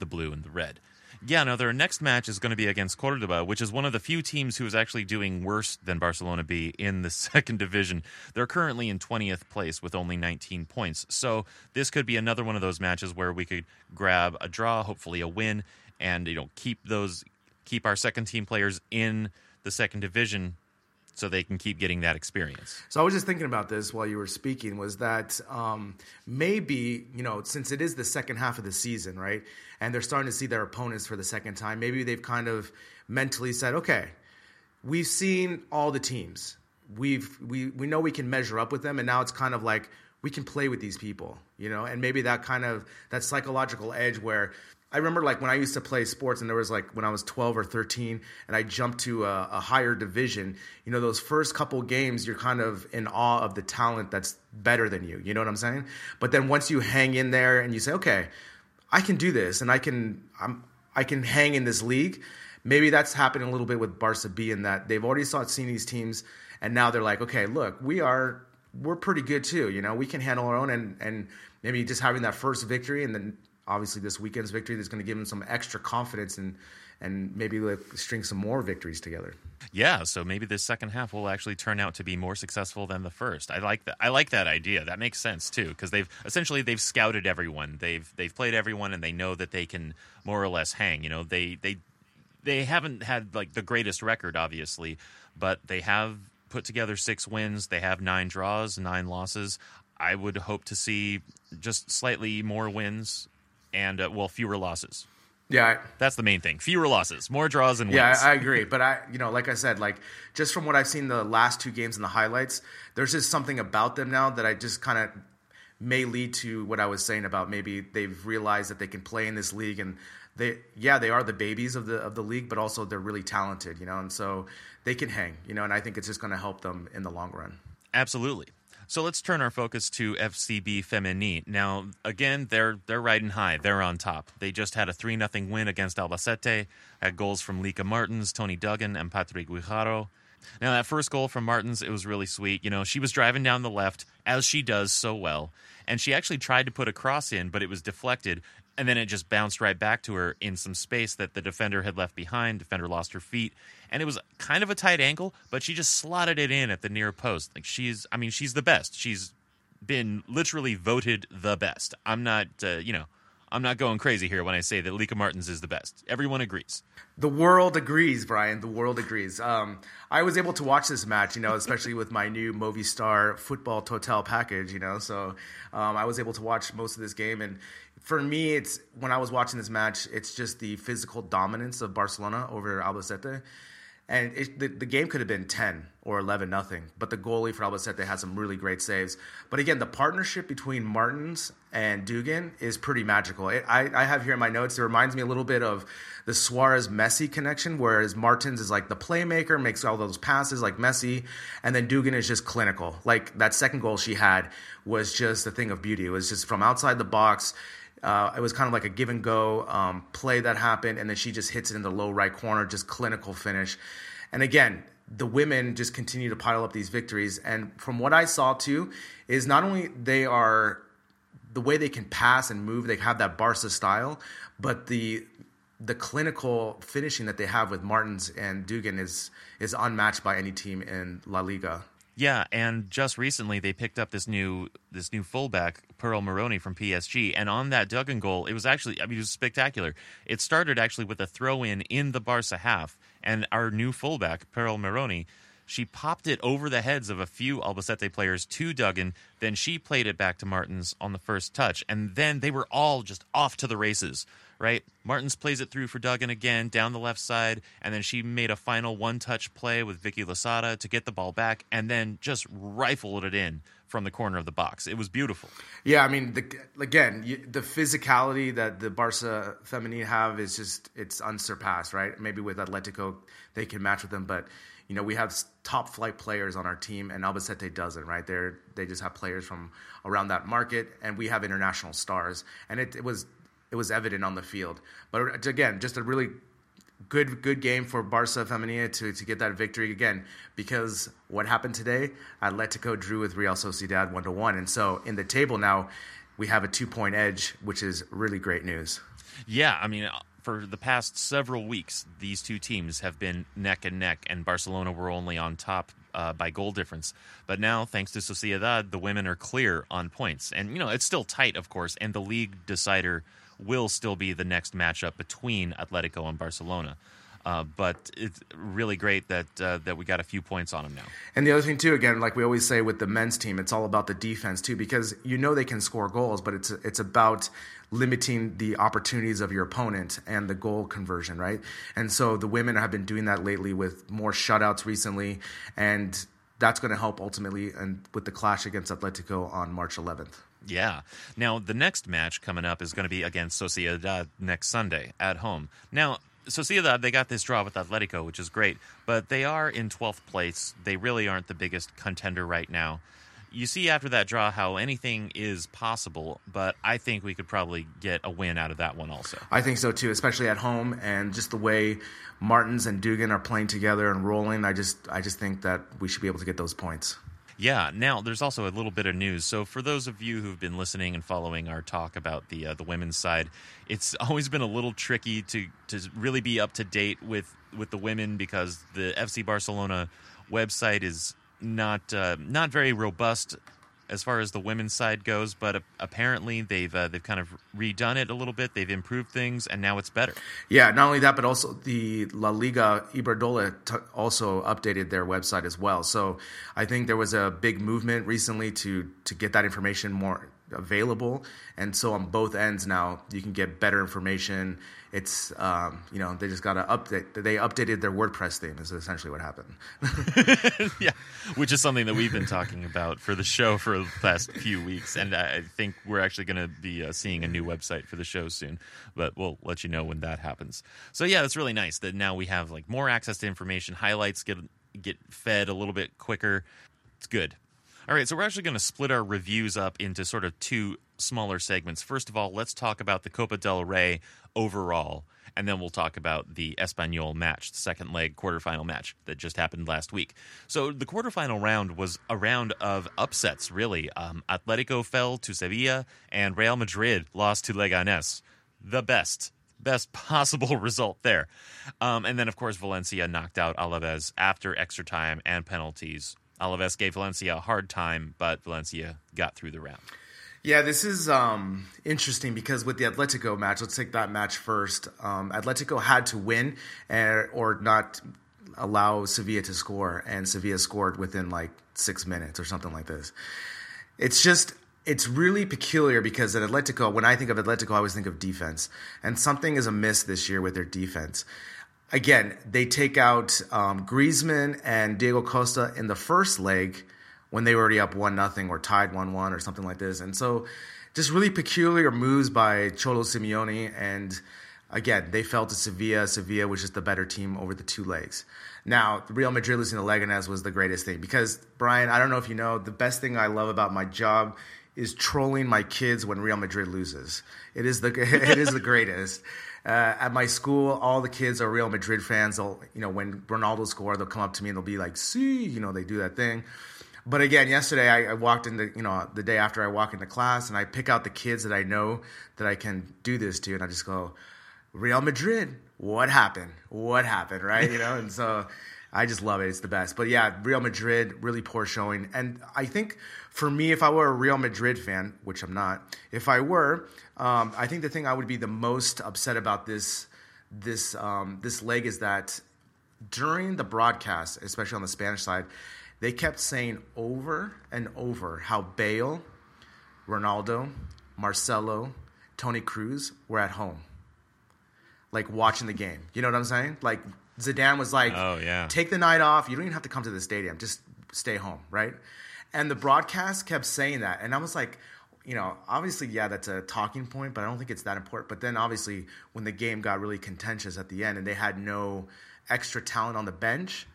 the blue and the red. Yeah, no, their next match is going to be against Cordoba, which is one of the few teams who is actually doing worse than Barcelona B in the second division. They're currently in 20th place with only 19 points. So this could be another one of those matches where we could grab a draw, hopefully a win, and you know keep those keep our second team players in the second division so they can keep getting that experience. So I was just thinking about this while you were speaking. Was that um, maybe you know since it is the second half of the season, right, and they're starting to see their opponents for the second time, maybe they've kind of mentally said, okay, we've seen all the teams, we've we we know we can measure up with them, and now it's kind of like we can play with these people, you know, and maybe that kind of that psychological edge where I remember like when I used to play sports and there was like when I was 12 or 13 and I jumped to a, a, higher division, you know, those first couple games, you're kind of in awe of the talent that's better than you. You know what I'm saying? But then once you hang in there and you say, okay, I can do this and I can, I'm, I can hang in this league. Maybe that's happening a little bit with Barca B in that they've already saw seen these teams and now they're like, okay, look, we are, we're pretty good too. You know, we can handle our own and, and maybe just having that first victory and then obviously this weekend's victory that's going to give them some extra confidence and and maybe like string some more victories together. Yeah, so maybe this second half will actually turn out to be more successful than the first. I like that. I like that idea. That makes sense too because they've essentially they've scouted everyone. They've they've played everyone and they know that they can more or less hang. You know, they they they haven't had like the greatest record obviously, but they have put together 6 wins. They have 9 draws, 9 losses. I would hope to see just slightly more wins and uh, well, fewer losses. Yeah, I, that's the main thing. Fewer losses, more draws and wins. Yeah, I, I, agree. But I, you know, like I said, like just from what I've seen the last two games and the highlights, there's just something about them now that I just kind of may lead to what I was saying about maybe they've realized that they can play in this league and they, yeah, they are the babies of the of the league, but also they're really talented, you know, and so they can hang, you know, and I think it's just going to help them in the long run. Absolutely. So let's turn our focus to FCB Femení. Now, again, they're they're riding high. They're on top. They just had a 3 0 win against Albacete, had goals from Lieke Martens, Toni Duggan, and Patricia Guijarro. Now, that first goal from Martens, it was really sweet. You know, she was driving down the left, as she does so well, and she actually tried to put a cross in, but it was deflected, and then it just bounced right back to her in some space that the defender had left behind. Defender lost her feet, and it was kind of a tight angle, but she just slotted it in at the near post. Like she's, I mean, she's the best. She's been literally voted the best. I'm not, uh, you know, I'm not going crazy here when I say that Lieke Martens is the best. Everyone agrees. The world agrees, Brian. The world agrees. Um, I was able to watch this match, you know, especially with my new Movistar Football Total package, you know. So um, I was able to watch most of this game, and for me, it's when I was watching this match, it's just the physical dominance of Barcelona over Albacete and it, the, the game could have been 10 or 11 nothing but the goalie for albacete had some really great saves but again the partnership between martens and duggan is pretty magical it, I, I have here in my notes it reminds me a little bit of the suarez messi connection whereas martens is like the playmaker makes all those passes like messi and then duggan is just clinical like that second goal she had was just a thing of beauty it was just from outside the box uh, it was kind of like a give and go um, play that happened, and then she just hits it in the low right corner, just clinical finish. And again, the women just continue to pile up these victories. And from what I saw too, is not only they are the way they can pass and move, they have that Barca style, but the the clinical finishing that they have with Martens and Duggan is is unmatched by any team in La Liga. Yeah, and just recently they picked up this new this new fullback Perle Morroni from PSG, and on that Duggan goal, it was actually I mean it was spectacular. It started actually with a throw in in the Barca half, and our new fullback Perle Morroni, she popped it over the heads of a few Albacete players to Duggan. Then she played it back to Martens on the first touch, and then they were all just off to the races right? Martens plays it through for Duggan again down the left side, and then she made a final one touch play with Vicky Losada to get the ball back and then just rifled it in from the corner of the box. It was beautiful. Yeah, I mean, the, again, the physicality that the Barca Feminine have is just, it's unsurpassed, right? Maybe with Atletico, they can match with them, but you know, we have top flight players on our team, and Albacete doesn't, right? They're they just have players from around that market, and we have international stars. And it, it was it was evident on the field. But again, just a really good good game for Barca Femenina to, to get that victory again because what happened today, Atletico drew with Real Sociedad one to one, and so in the table now we have a two point edge, which is really great news. Yeah, I mean. For the past several weeks, these two teams have been neck and neck, and Barcelona were only on top uh, by goal difference. But now, thanks to Sociedad, the women are clear on points. And, you know, it's still tight, of course, and the league decider will still be the next matchup between Atletico and Barcelona. Uh, but it's really great that uh, that we got a few points on them now. And the other thing too, again, like we always say with the men's team, it's all about the defense too, because you know they can score goals, but it's it's about limiting the opportunities of your opponent and the goal conversion, right? And so the women have been doing that lately with more shutouts recently, and that's going to help ultimately and with the clash against Atletico on March 11th. Yeah. Now, the next match coming up is going to be against Sociedad next Sunday at home. Now, Sociedad, they got this draw with Atletico, which is great, but they are in 12th place. They really aren't the biggest contender right now. You see after that draw how anything is possible, but I think we could probably get a win out of that one also. I think so too, especially at home and just the way Martens and Duggan are playing together and rolling. I just I just think that we should be able to get those points. Yeah. Now, there's also a little bit of news. So, for those of you who've been listening and following our talk about the uh, the women's side, it's always been a little tricky to to really be up to date with with the women because the FC Barcelona website is not uh, not very robust as far as the women's side goes, but apparently they've uh, they've kind of redone it a little bit. They've improved things, and now it's better. Yeah, not only that, but also the La Liga Iberdrola t- also updated their website as well. So I think there was a big movement recently to to get that information more available, and so on both ends now you can get better information. It's um, you know they just got to update. They updated their WordPress theme. Is essentially what happened. yeah, which is something that we've been talking about for the show for the past few weeks, and I think we're actually going to be uh, seeing a new website for the show soon. But we'll let you know when that happens. So yeah, it's really nice that now we have like more access to information. Highlights get get fed a little bit quicker. It's good. All right, so we're actually going to split our reviews up into sort of two smaller segments. First of all, let's talk about the Copa del Rey overall, and then we'll talk about the Espanyol match, the second leg quarterfinal match that just happened last week. So the quarterfinal round was a round of upsets, really. Um, Atletico fell to Sevilla, and Real Madrid lost to Leganes. The best best possible result there. Um, and then, of course, Valencia knocked out Alaves after extra time and penalties. Alaves gave Valencia a hard time, but Valencia got through the round. Yeah, this is um, interesting because with the Atletico match, let's take that match first. Um, Atletico had to win or, or not allow Sevilla to score, and Sevilla scored within like six minutes or something like this. It's just it's really peculiar because at Atletico, when I think of Atletico, I always think of defense, and something is amiss this year with their defense. Again, they take out um, Griezmann and Diego Costa in the first leg when they were already up one nothing or tied one one or something like this, and so just really peculiar moves by Cholo Simeone. And again, they fell to Sevilla. Sevilla was just the better team over the two legs. Now, Real Madrid losing to Leganes was the greatest thing because Brian, I don't know if you know, the best thing I love about my job is trolling my kids when Real Madrid loses. It is the it is the greatest. Uh, at my school, all the kids are Real Madrid fans. They'll, you know, when Ronaldo score, they'll come up to me and they'll be like, "See," you know, they do that thing. But again, yesterday I, I walked into, you know, the day after I walk into class and I pick out the kids that I know that I can do this to, and I just go, Real Madrid, what happened? What happened? Right? You know, and so I just love it. It's the best. But yeah, Real Madrid, really poor showing. And I think for me, if I were a Real Madrid fan, which I'm not, if I were, um, I think the thing I would be the most upset about this this um, this leg is that during the broadcast, especially on the Spanish side, they kept saying over and over how Bale, Ronaldo, Marcelo, Toni Kroos were at home, like watching the game. You know what I'm saying? Like Zidane was like, Oh, yeah. take the night off. You don't even have to come to the stadium. Just stay home, right? And the broadcast kept saying that. And I was like, you know, obviously, yeah, that's a talking point, but I don't think it's that important. But then obviously, when the game got really contentious at the end and they had no extra talent on the bench,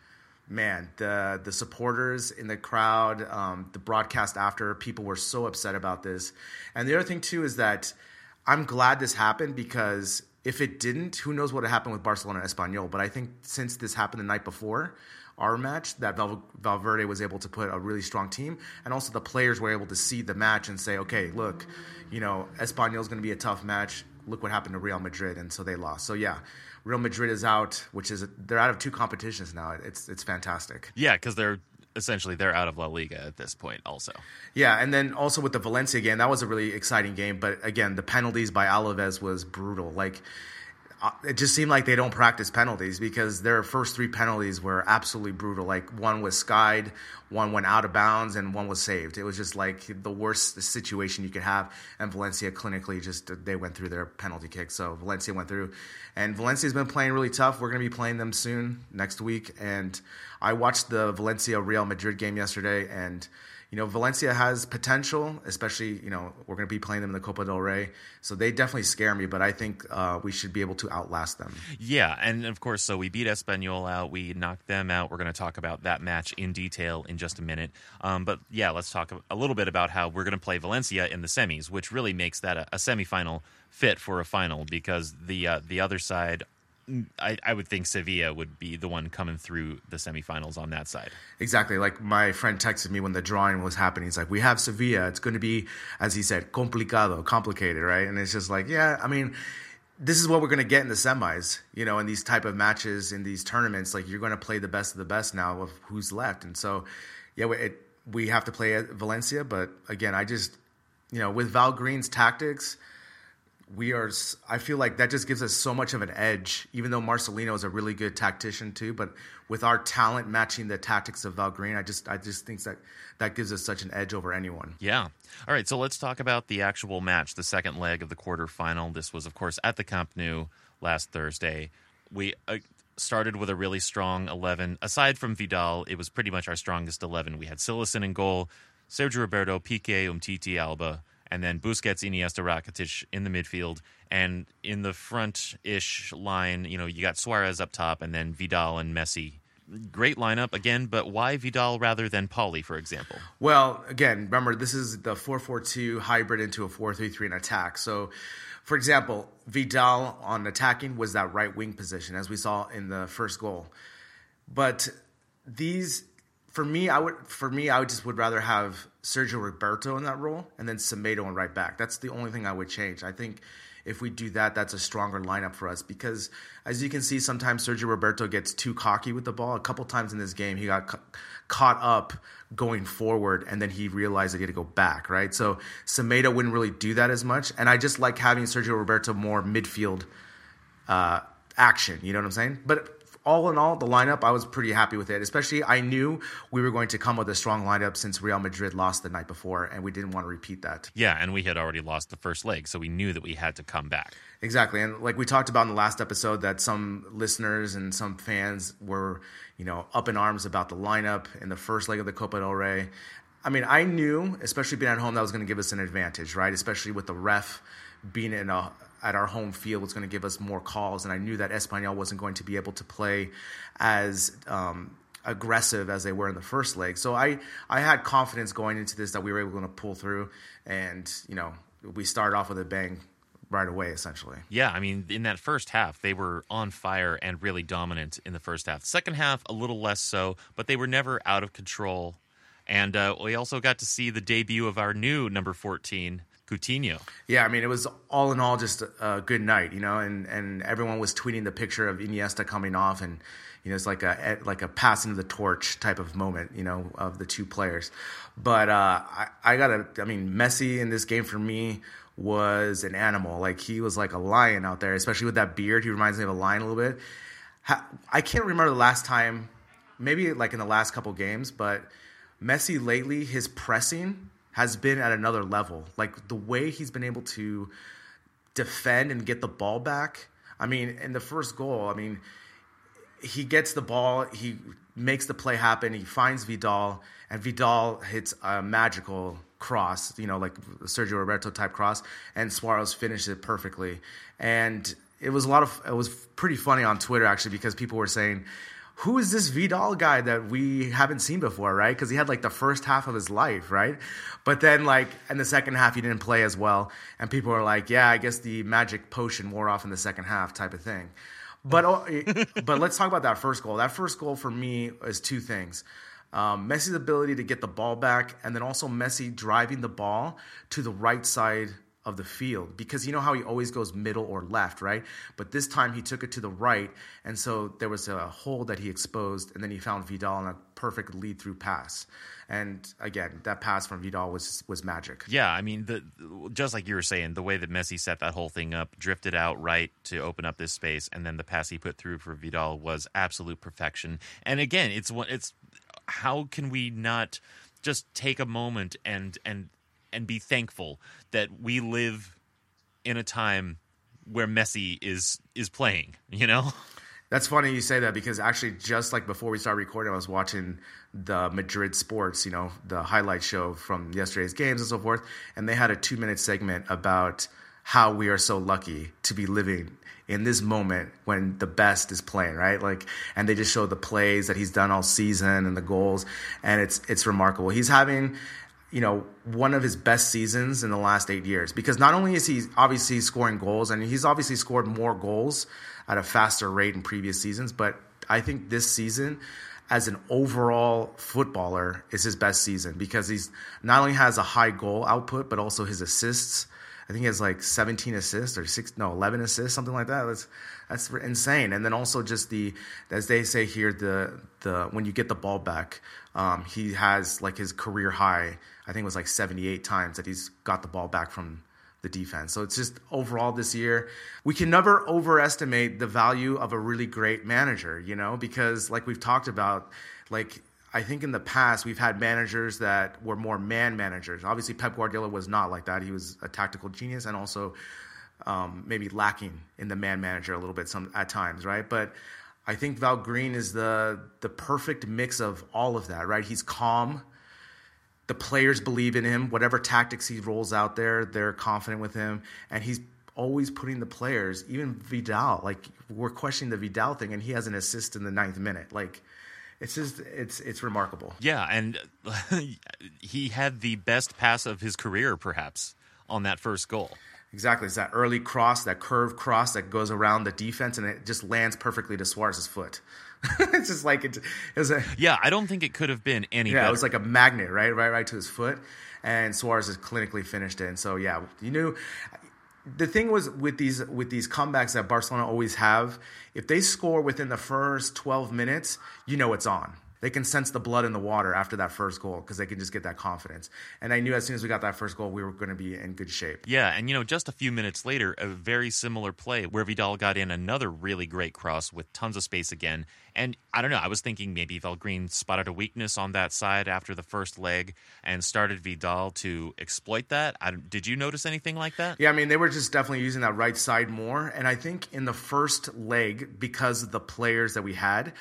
man, the the supporters in the crowd, um, the broadcast after, people were so upset about this. And the other thing too is that I'm glad this happened because if it didn't, who knows what would happen with Barcelona and Espanyol. But I think since this happened the night before our match, that Val- Valverde was able to put a really strong team, and also the players were able to see the match and say, okay, look, you know, Espanyol is going to be a tough match. Look what happened to Real Madrid, and so they lost. So yeah, Real Madrid is out, which is they're out of two competitions now. It's it's fantastic. Yeah, because they're essentially they're out of La Liga at this point, also. Yeah, and then also with the Valencia game, that was a really exciting game. But again, the penalties by Alaves was brutal. Like Uh, it just seemed like they don't practice penalties because their first three penalties were absolutely brutal. Like one was skied, one went out of bounds, and one was saved. It was just like the worst situation you could have. And Valencia clinically just they went through their penalty kick. So Valencia went through, and Valencia's been playing really tough. We're going to be playing them soon next week. And I watched the Valencia Real Madrid game yesterday, and you know, Valencia has potential, especially, you know, we're going to be playing them in the Copa del Rey. So they definitely scare me, but I think uh, we should be able to outlast them. Yeah. And of course, so we beat Espanyol out. We knocked them out. We're going to talk about that match in detail in just a minute. Um, but yeah, let's talk a little bit about how we're going to play Valencia in the semis, which really makes that a, a semifinal fit for a final because the uh, the other side I, I, would think Sevilla would be the one coming through the semifinals on that side. Exactly. Like my friend texted me when the drawing was happening. He's like, "We have Sevilla. It's going to be, as he said, complicado, complicated, right?" And it's just like, yeah, I mean, this is what we're going to get in the semis. You know, in these type of matches, in these tournaments, like you're going to play the best of the best now of who's left. And so, yeah, it, we have to play at Valencia. But again, I just, you know, with Val Green's tactics we are i feel like that just gives us so much of an edge even though marcelino is a really good tactician too but with our talent matching the tactics of val green i just i just think that that gives us such an edge over anyone. Yeah. All right so let's talk about the actual match the second leg of the quarterfinal. This was of course at the camp nou last thursday. We uh, started with a really strong 11 aside from vidal it was pretty much our strongest 11 we had Cillessen in goal sergio roberto pique umtiti alba and then Busquets, Iniesta, Rakitic in the midfield, and in the front-ish line, you know, you got Suarez up top, and then Vidal and Messi. Great lineup again, but why Vidal rather than Pauli, for example? Well, again, remember this is the four-four-two hybrid into a four-three-three in attack. So, for example, Vidal on attacking was that right wing position, as we saw in the first goal. But these for me, I would for me, I would just would rather have Sergio Roberto in that role and then Semedo in right back. That's the only thing I would change. I think if we do that, that's a stronger lineup for us because as you can see, sometimes Sergio Roberto gets too cocky with the ball. A couple times in this game, he got ca- caught up going forward and then he realized he had to go back, right? So Semedo wouldn't really do that as much. And I just like having Sergio Roberto more midfield uh, action. You know what I'm saying? But all in all, the lineup, I was pretty happy with it. Especially, I knew we were going to come with a strong lineup since Real Madrid lost the night before, and we didn't want to repeat that. Yeah, and we had already lost the first leg, so we knew that we had to come back. Exactly, and like we talked about in the last episode, that some listeners and some fans were, you know, up in arms about the lineup in the first leg of the Copa del Rey. I mean, I knew, especially being at home, that was going to give us an advantage, right? Especially with the ref being in a at our home field was going to give us more calls, and I knew that Espanyol wasn't going to be able to play as um, aggressive as they were in the first leg. So I I had confidence going into this that we were able to pull through, and you know we started off with a bang right away essentially. Yeah, I mean in that first half they were on fire and really dominant in the first half. Second half a little less so, but they were never out of control. And uh, we also got to see the debut of our new number 14, Coutinho. Yeah, I mean, it was all in all just a, good night, you know, and, and everyone was tweeting the picture of Iniesta coming off, and you know, it's like a like a passing of the torch type of moment, you know, of the two players. But uh, I, I gotta, I mean, Messi in this game for me was an animal. Like he was like a lion out there, especially with that beard. He reminds me of a lion a little bit. I can't remember the last time, maybe like in the last couple games, but Messi lately, his pressing has been at another level. Like the way he's been able to defend and get the ball back. I mean, in the first goal, I mean, he gets the ball, he makes the play happen, he finds Vidal, and Vidal hits a magical cross, you know, like Sergio Roberto type cross, and Suarez finishes it perfectly. And it was a lot of, it was pretty funny on Twitter actually because people were saying, who is this Vidal guy that we haven't seen before, right? Because he had like the first half of his life, right? But then, like, in the second half, he didn't play as well. And people are like, yeah, I guess the magic potion wore off in the second half, type of thing. But, but let's talk about that first goal. That first goal for me is two things. Um, Messi's ability to get the ball back, and then also Messi driving the ball to the right side of the field because you know how he always goes middle or left, right? But this time he took it to the right, and so there was a hole that he exposed, and then he found Vidal on a perfect lead through pass. And again, that pass from Vidal was was magic. Yeah, I mean, the just like you were saying, the way that Messi set that whole thing up, drifted out right to open up this space, and then the pass he put through for Vidal was absolute perfection. And again, it's what it's how can we not just take a moment and and and be thankful that we live in a time where Messi is is playing, you know? That's funny you say that because actually, just like before we started recording, I was watching the Madrid Sports, you know, the highlight show from yesterday's games and so forth, and they had a two minute segment about how we are so lucky to be living in this moment when the best is playing, right? Like, and they just show the plays that he's done all season and the goals, and it's it's remarkable. He's having you know, one of his best seasons in the last eight years. Because not only is he obviously scoring goals, and he's obviously scored more goals at a faster rate in previous seasons, but I think this season, as an overall footballer, is his best season because he's not only has a high goal output, but also his assists. I think he has like 17 assists or six, no, 11 assists, something like that. That's that's insane. And then also just the, as they say here, the the when you get the ball back, um, he has like his career high. I think it was like 78 times that he's got the ball back from the defense. So it's just overall this year, we can never overestimate the value of a really great manager, you know, because like we've talked about, like I think in the past we've had managers that were more man managers. Obviously, Pep Guardiola was not like that. He was a tactical genius and also um, maybe lacking in the man manager a little bit some at times, right? But I think Val Green is the the perfect mix of all of that, right? He's calm. The players believe in him. Whatever tactics he rolls out there, they're confident with him, and he's always putting the players, even Vidal. Like we're questioning the Vidal thing, and he has an assist in the ninth minute. Like it's just it's it's remarkable. Yeah, and he had the best pass of his career, perhaps, on that first goal. Exactly. It's that early cross, that curve cross that goes around the defense and it just lands perfectly to Suarez's foot. it's just like it, it was a Yeah, I don't think it could have been any yeah, better. it was like a magnet, right, right, right to his foot, and Suarez has clinically finished it. And so yeah, you knew. The thing was with these with these comebacks that Barcelona always have, if they score within the first twelve minutes, you know it's on they can sense the blood in the water after that first goal because they can just get that confidence. And I knew as soon as we got that first goal, we were going to be in good shape. Yeah, and you know, just a few minutes later, a very similar play where Vidal got in another really great cross with tons of space again. And I don't know, I was thinking maybe Valgreen spotted a weakness on that side after the first leg and started Vidal to exploit that. I, did you notice anything like that? Yeah, I mean, they were just definitely using that right side more. And I think in the first leg, because of the players that we had,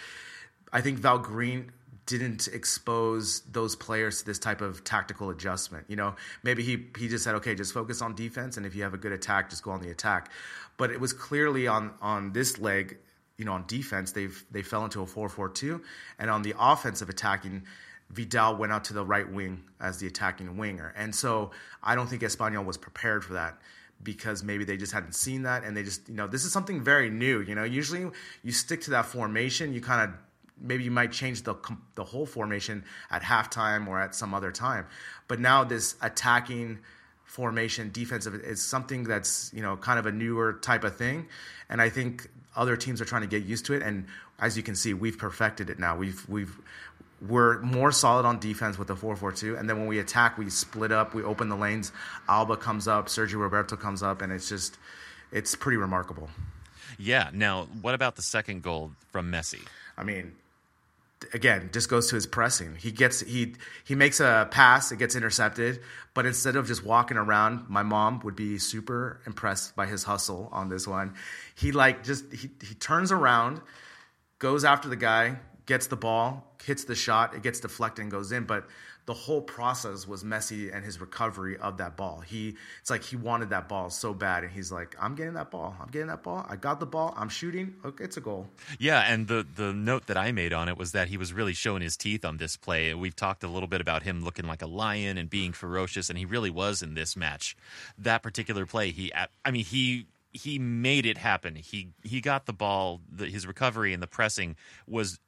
I think Val Green didn't expose those players to this type of tactical adjustment. You know, maybe he he just said, okay, just focus on defense, and if you have a good attack, just go on the attack. But it was clearly on on this leg, you know, on defense, they've they fell into a four four two, and on the offensive attacking. Vidal went out to the right wing as the attacking winger. And so I don't think Espanyol was prepared for that because maybe they just hadn't seen that and they just, you know, this is something very new. You know, usually you stick to that formation, you kind of maybe you might change the the whole formation at halftime or at some other time. But now this attacking formation defensive is something that's you know kind of a newer type of thing, and I think other teams are trying to get used to it. And as you can see, we've perfected it now. We've we've we're more solid on defense with the 4-4-2 and then when we attack we split up we open the lanes alba comes up sergio roberto comes up and it's just it's pretty remarkable yeah now what about the second goal from messi i mean again just goes to his pressing. He gets he he makes a pass, it gets intercepted, but instead of just walking around, my mom would be super impressed by his hustle on this one. He like just he he turns around, goes after the guy, gets the ball, hits the shot, it gets deflected and goes in, but the whole process was Messi and his recovery of that ball. He it's like he wanted that ball so bad, and he's like, "I'm getting that ball. I'm getting that ball. I got the ball. I'm shooting. Okay, it's a goal." Yeah, and the the note that I made on it was that he was really showing his teeth on this play. We've talked a little bit about him looking like a lion and being ferocious, and he really was in this match. That particular play, he I mean he he made it happen. He he got the ball. The, his recovery and the pressing was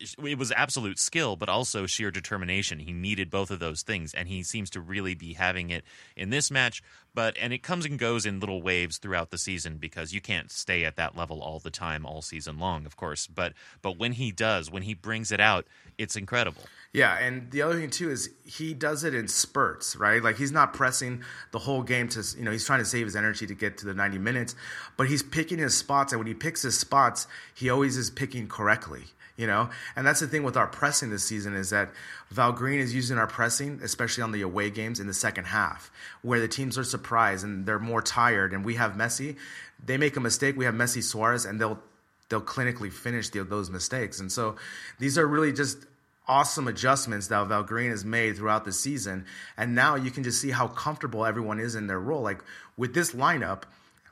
it was absolute skill, but also sheer determination. He needed both of those things, and he seems to really be having it in this match. But and it comes and goes in little waves throughout the season because you can't stay at that level all the time, all season long, of course. But but when he does, when he brings it out, it's incredible. Yeah, and the other thing too is he does it in spurts, right? Like he's not pressing the whole game to, you know, he's trying to save his energy to get to the 90 minutes, but he's picking his spots, and when he picks his spots, he always is picking correctly, you know. And that's the thing with our pressing this season is that Val Green is using our pressing, especially on the away games in the second half, where the teams are surprised and they're more tired, and we have Messi. They make a mistake, we have Messi Suarez, and they'll they'll clinically finish the, those mistakes. And so these are really just awesome adjustments that Val Green has made throughout the season. And now you can just see how comfortable everyone is in their role. Like with this lineup,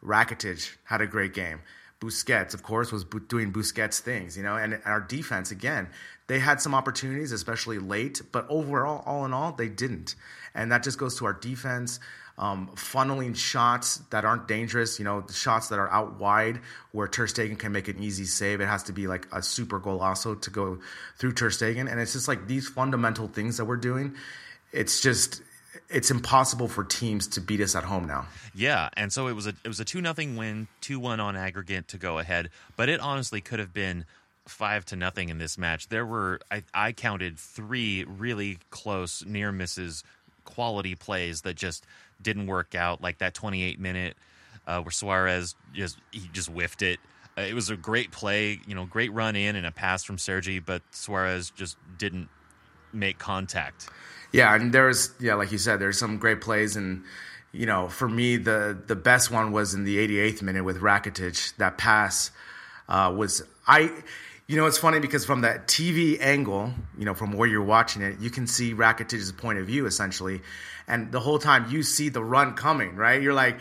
Rakitic had a great game. Busquets, of course, was doing Busquets things, you know, and our defense, again, they had some opportunities, especially late, but overall, all in all, they didn't. And that just goes to our defense, um, funneling shots that aren't dangerous, you know, the shots that are out wide where Ter Stegen can make an easy save. It has to be like a super goal also to go through Ter Stegen. And it's just like these fundamental things that we're doing. It's just it's impossible for teams to beat us at home now. Yeah, and so it was a it was a two nothing win, two one on aggregate to go ahead, but it honestly could have been five to nothing in this match. There were I, I counted three really close near misses, quality plays that just didn't work out, like that 28 minute uh, where Suarez just he just whiffed it. Uh, it was a great play, you know, great run in and a pass from Sergi, but Suarez just didn't make contact. Yeah, and there's yeah, like you said, there's some great plays, and you know, for me, the the best one was in the 88th minute with Rakitic. That pass uh, was I. You know, it's funny because from that TV angle, you know, from where you're watching it, you can see Rakitic's point of view essentially, and the whole time you see the run coming, right? You're like,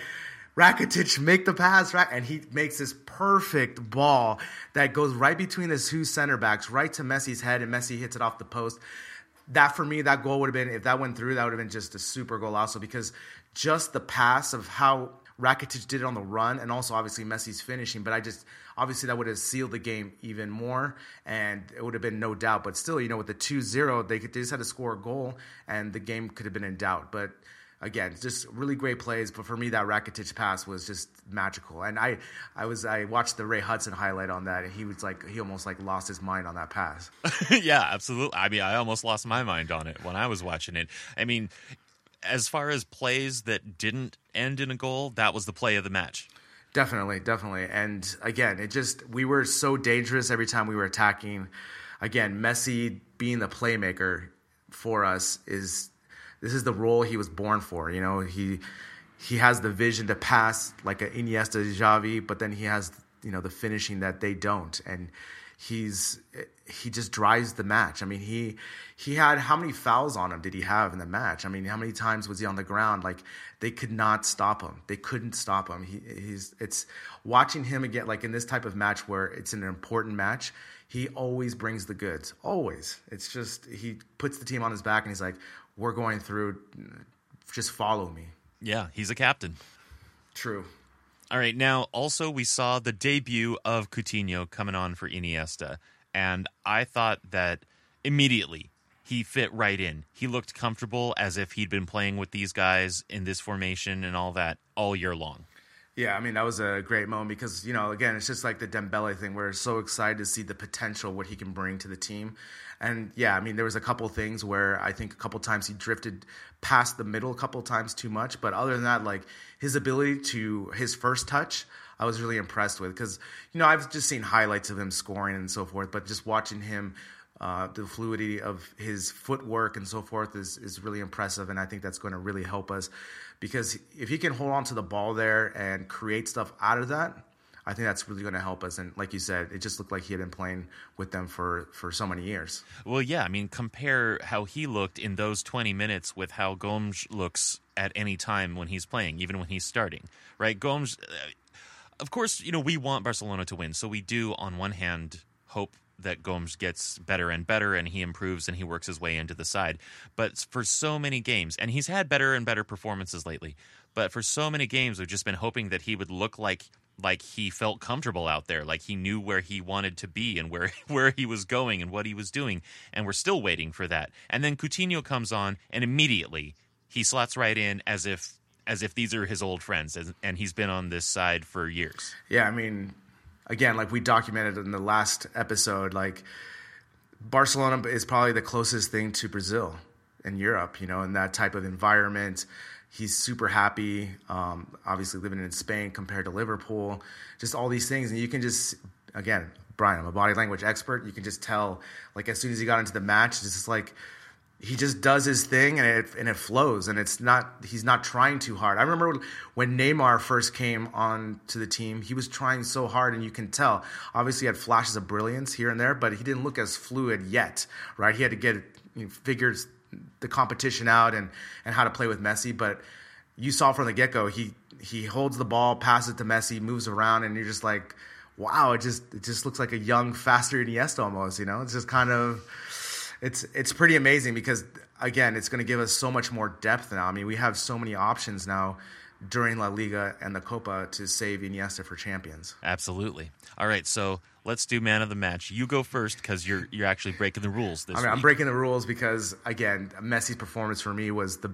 Rakitic, make the pass, right? And he makes this perfect ball that goes right between the two center backs, right to Messi's head, and Messi hits it off the post that for me, that goal would have been if that went through, that would have been just a super goal also because just the pass of how Rakitic did it on the run, and also obviously Messi's finishing. But I just obviously that would have sealed the game even more, and it would have been no doubt. But still, you know, with the 2-0, they, could, they just had to score a goal, and the game could have been in doubt. But again, just really great plays. But for me, that Rakitic pass was just magical. And I, I was I watched the Ray Hudson highlight on that, and he was like he almost like lost his mind on that pass. yeah, absolutely. I mean, I almost lost my mind on it when I was watching it. I mean, as far as plays that didn't end in a goal, that was the play of the match. Definitely, definitely. And again, it just we were so dangerous every time we were attacking. Again, Messi being the playmaker for us is this is the role he was born for. You know, he he has the vision to pass like an Iniesta, Xavi, but then he has you know the finishing that they don't, and he's he just drives the match. I mean, he he had how many fouls on him did he have in the match? I mean, how many times was he on the ground? Like they could not stop him. They couldn't stop him. He, he's it's watching him again like in this type of match where it's an important match. He always brings the goods. Always. It's just he puts the team on his back and he's like, we're going through. Just follow me. Yeah, he's a captain. True. All right. Now, also, we saw the debut of Coutinho coming on for Iniesta, and I thought that immediately he fit right in. He looked comfortable as if he'd been playing with these guys in this formation and all that all year long. Yeah, I mean that was a great moment because you know again it's just like the Dembele thing. We're so excited to see the potential what he can bring to the team, and yeah, I mean, there was a couple things where I think a couple times he drifted past the middle a couple times too much. But other than that, like his ability to his first touch, I was really impressed with because you know I've just seen highlights of him scoring and so forth, but just watching him. Uh, the fluidity of his footwork and so forth is, is really impressive, and I think that's going to really help us because if he can hold on to the ball there and create stuff out of that, I think that's really going to help us. And like you said, it just looked like he had been playing with them for, for so many years. Well, yeah. I mean, compare how he looked in those 20 minutes with how Gomes looks at any time when he's playing, even when he's starting, right? Gomes, uh, of course, you know, we want Barcelona to win. So we do, on one hand, hope that Gomes gets better and better and he improves and he works his way into the side. But for so many games, and he's had better and better performances lately, but for so many games, we've just been hoping that he would look like like he felt comfortable out there, like he knew where he wanted to be and where where he was going and what he was doing, and we're still waiting for that. And then Coutinho comes on, and immediately he slots right in as if as if these are his old friends, and, and he's been on this side for years. Yeah, I mean, again, like we documented in the last episode, like Barcelona is probably the closest thing to Brazil in Europe, you know, in that type of environment. He's super happy, um, obviously living in Spain compared to Liverpool, just all these things. And you can just, again, Brian, I'm a body language expert. You can just tell, like, as soon as he got into the match, it's just like, he just does his thing and it and it flows and it's not he's not trying too hard. I remember when Neymar first came on to the team, he was trying so hard and you can tell. Obviously, he had flashes of brilliance here and there, but he didn't look as fluid yet, right? He had to get you know, figures the competition out and and how to play with Messi, but you saw from the get go he he holds the ball, passes to Messi, moves around, and you're just like, wow, it just it just looks like a young, faster Iniesta almost. You know, it's just kind of it's it's pretty amazing because again, it's going to give us so much more depth now. I mean, we have so many options now during La Liga and the Copa to save Iniesta for champions. Absolutely. All right, so let's do man of the match. You go first because you're you're actually breaking the rules this I mean. I'm breaking the rules because again, Messi's performance for me was the,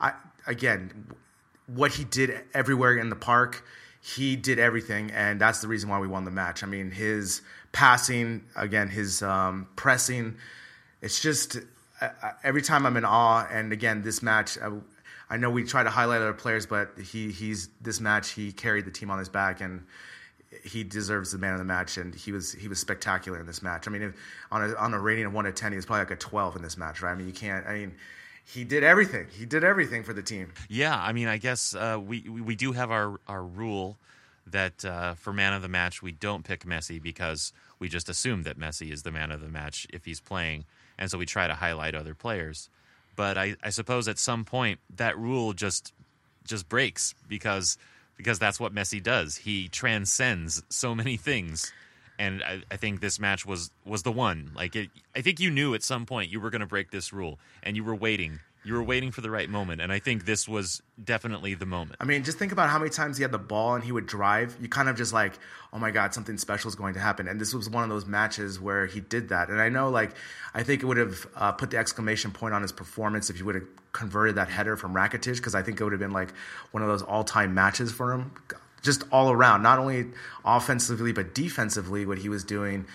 I again, what he did everywhere in the park. He did everything, and that's the reason why we won the match. I mean, his passing, again, his um, pressing. It's just uh, every time I'm in awe. And again, this match, I know we try to highlight other players, but he he's this match he carried the team on his back and he deserves the man of the match, and he was he was spectacular in this match. I mean, if, on a on a rating of one to ten, he was probably like a twelve in this match, right? I mean, you can't. I mean, he did everything. He did everything for the team. Yeah, I mean, I guess uh, we we do have our our rule that uh, for man of the match we don't pick Messi because we just assume that Messi is the man of the match if he's playing, and so we try to highlight other players. But I, I suppose at some point that rule just just breaks because because that's what Messi does. He transcends so many things. And I, I think this match was was the one. Like it, I think you knew at some point you were going to break this rule, and you were waiting. You were waiting for the right moment, and I think this was definitely the moment. I mean, just think about how many times he had the ball and he would drive. You kind of just like, oh my God, something special is going to happen. And this was one of those matches where he did that. And I know, like, I think it would have uh, put the exclamation point on his performance if he would have converted that header from Rakitic, because I think it would have been like one of those all time matches for him. Just all around, not only offensively, but defensively, what he was doing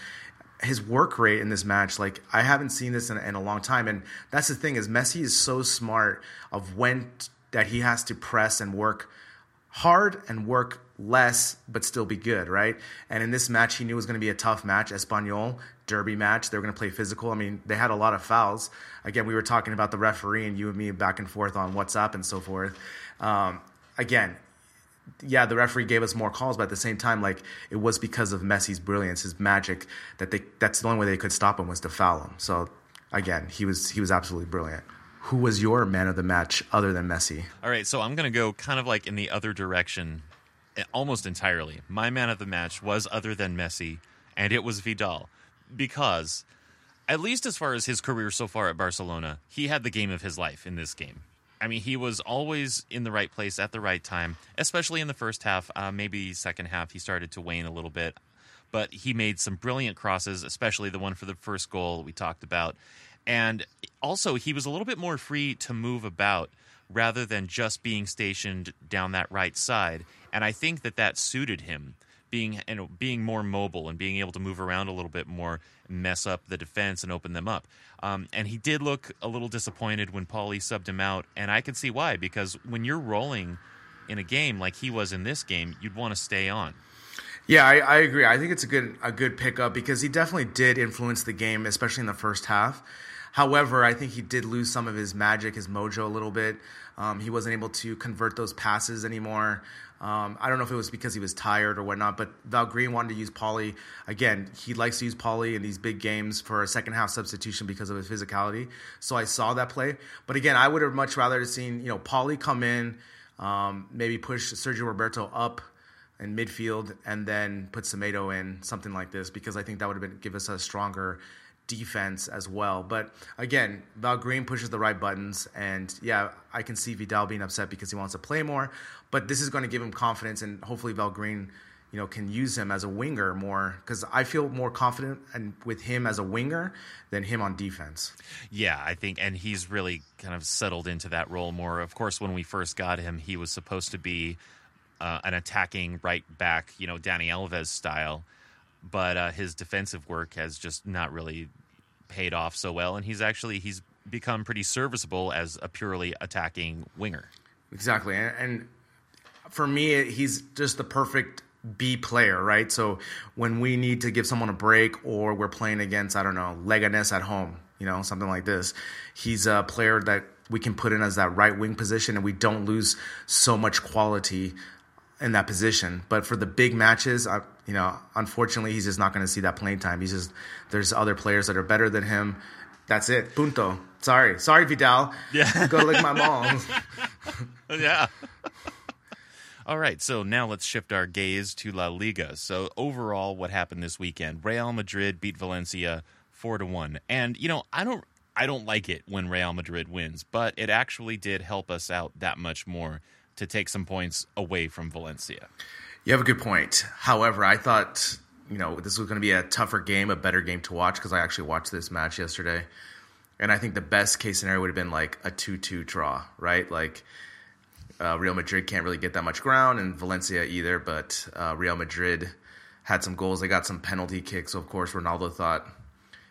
his work rate in this match, like I haven't seen this in, in, a long time. And that's the thing is Messi is so smart of when t- that he has to press and work hard and work less, but still be good, right? And in this match, he knew it was going to be a tough match, Espanyol derby match. They were going to play physical. I mean, they had a lot of fouls. Again, we were talking about the referee and you and me back and forth on WhatsApp and so forth. Um, again, yeah, the referee gave us more calls, but at the same time, like it was because of Messi's brilliance, his magic, that they that's the only way they could stop him was to foul him. So again, he was he was absolutely brilliant. Who was your man of the match other than Messi? All right, so I'm to go kind of like in the other direction eh, almost entirely. My man of the match was other than Messi, and it was Vidal because at least as far as his career so far at Barcelona, he had the game of his life in this game. I mean, he was always in the right place at the right time, especially in the first half. Uh, maybe second half, he started to wane a little bit, but he made some brilliant crosses, especially the one for the first goal we talked about. And also, he was a little bit more free to move about rather than just being stationed down that right side. And I think that that suited him being know, being more mobile and being able to move around a little bit more, mess up the defense and open them up. Um, and he did look a little disappointed when Paulie subbed him out, and I can see why because when you're rolling in a game like he was in this game, you'd want to stay on. Yeah, I, I, agree. I think it's a good a good pickup because he definitely did influence the game, especially in the first half. However, I think he did lose some of his magic, his mojo a little bit. Um, he wasn't able to convert those passes anymore. Um, I don't know if it was because he was tired or whatnot, but Val Green wanted to use Paulie. Again, he likes to use Paulie in these big games for a second half substitution because of his physicality. So I saw that play. But again, I would have much rather seen, you know, Paulie come in, um, maybe push Sergio Roberto up in midfield and then put Semedo in, something like this, because I think that would have been give us a stronger defense as well. But again, Val Green pushes the right buttons, and yeah, I can see Vidal being upset because he wants to play more. But this is going to give him confidence, and hopefully Val Green, you know, can use him as a winger more because I feel more confident and with him as a winger than him on defense. Yeah, I think, and he's really kind of settled into that role more. Of course, when we first got him, he was supposed to be uh, an attacking right back, you know, Dani Alves style but uh, his defensive work has just not really paid off so well, and he's actually he's become pretty serviceable as a purely attacking winger. Exactly, and, and for me, he's just the perfect B player, right? So when we need to give someone a break, or we're playing against I don't know Leganes at home, you know, something like this, he's a player that we can put in as that right wing position, and we don't lose so much quality in that position. But for the big matches, I, you know, unfortunately, he's just not going to see that playing time. He's just there's other players that are better than him. That's it. Punto. Sorry, sorry, Vidal. Yeah, go lick my mom. yeah. All right, so now let's shift our gaze to La Liga. So overall, what happened this weekend? Real Madrid beat Valencia four to one, and you know, I don't, I don't like it when Real Madrid wins, but it actually did help us out that much more to take some points away from Valencia. You have a good point. However, I thought you know this was going to be a tougher game, a better game to watch because I actually watched this match yesterday, and I think the best case scenario would have been like a two-two draw, right? Like uh, Real Madrid can't really get that much ground, and Valencia either. But uh, Real Madrid had some goals. They got some penalty kicks. So of course, Ronaldo thought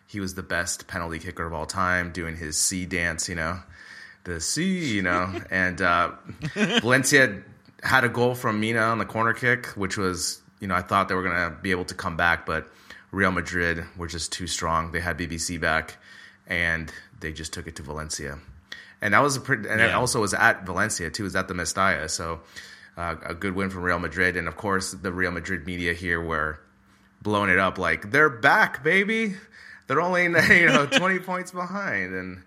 he was the best penalty kicker of all time, doing his C dance, you know the sea, you know. and uh, Valencia had a goal from Mina on the corner kick, which was, you know, I thought they were going to be able to come back, but Real Madrid were just too strong. They had BBC back, and they just took it to Valencia. And that was a pretty, and yeah. it also was at Valencia too. It was at the Mestalla, so uh, a good win from Real Madrid. And of course, the Real Madrid media here were blowing it up like they're back, baby. They're only you know twenty points behind, and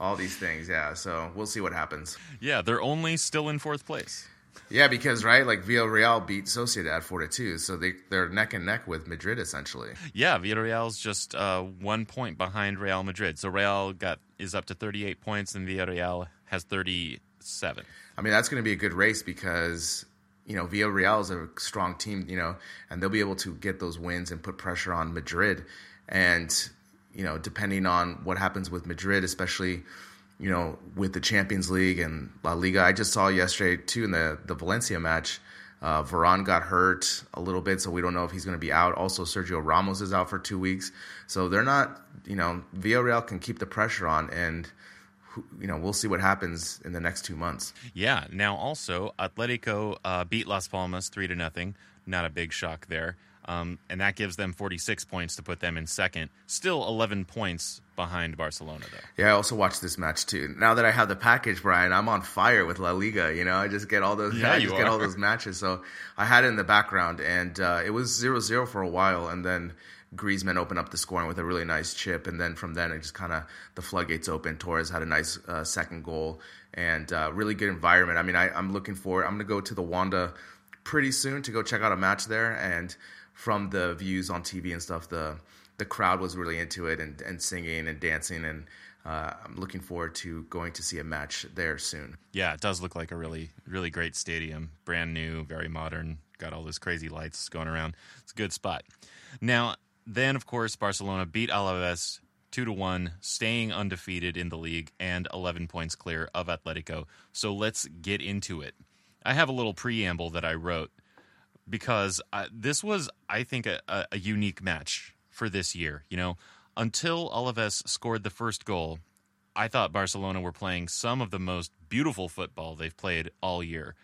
all these things. Yeah, so we'll see what happens. Yeah, they're only still in fourth place. Yeah, because right, like Villarreal beat Sociedad four to two, so they they're neck and neck with Madrid essentially. Yeah, Villarreal's just uh, one point behind Real Madrid, so Real got is up to thirty eight points, and Villarreal has thirty seven. I mean, that's going to be a good race because you know Villarreal is a strong team, you know, and they'll be able to get those wins and put pressure on Madrid, and you know, depending on what happens with Madrid, especially, you know, with the Champions League and La Liga. I just saw yesterday too in the the Valencia match. Uh, Varane got hurt a little bit, so we don't know if he's going to be out. Also, Sergio Ramos is out for two weeks, so they're not. You know, Villarreal can keep the pressure on, and you know we'll see what happens in the next two months. Yeah. Now, also, Atletico uh, beat Las Palmas three to nothing. Not a big shock there. Um, and that gives them 46 points to put them in second. Still 11 points behind Barcelona, though. Yeah, I also watched this match too. Now that I have the package, Brian, I'm on fire with La Liga. You know, I just get all those. Yeah, I just get all those matches. So I had it in the background, and uh, it was 0-0 for a while, and then. Griezmann opened up the scoring with a really nice chip, and then from then it just kind of the floodgates open. Torres had a nice uh, second goal, and uh, really good environment. I mean, I, I, am looking forward. I'm going to go to the Wanda pretty soon to go check out a match there, and from the views on TV and stuff, the the crowd was really into it and, and singing and dancing and uh, I'm looking forward to going to see a match there soon. Yeah, it does look like a really really great stadium, brand new, very modern, got all those crazy lights going around. It's a good spot. Now, then of course Barcelona beat Alaves 2 to 1, staying undefeated in the league and 11 points clear of Atletico. So let's get into it. I have a little preamble that I wrote because uh, this was, I think, a, a, unique match for this year. You know, until Alaves scored the first goal, I thought Barcelona were playing some of the most beautiful football they've played all year.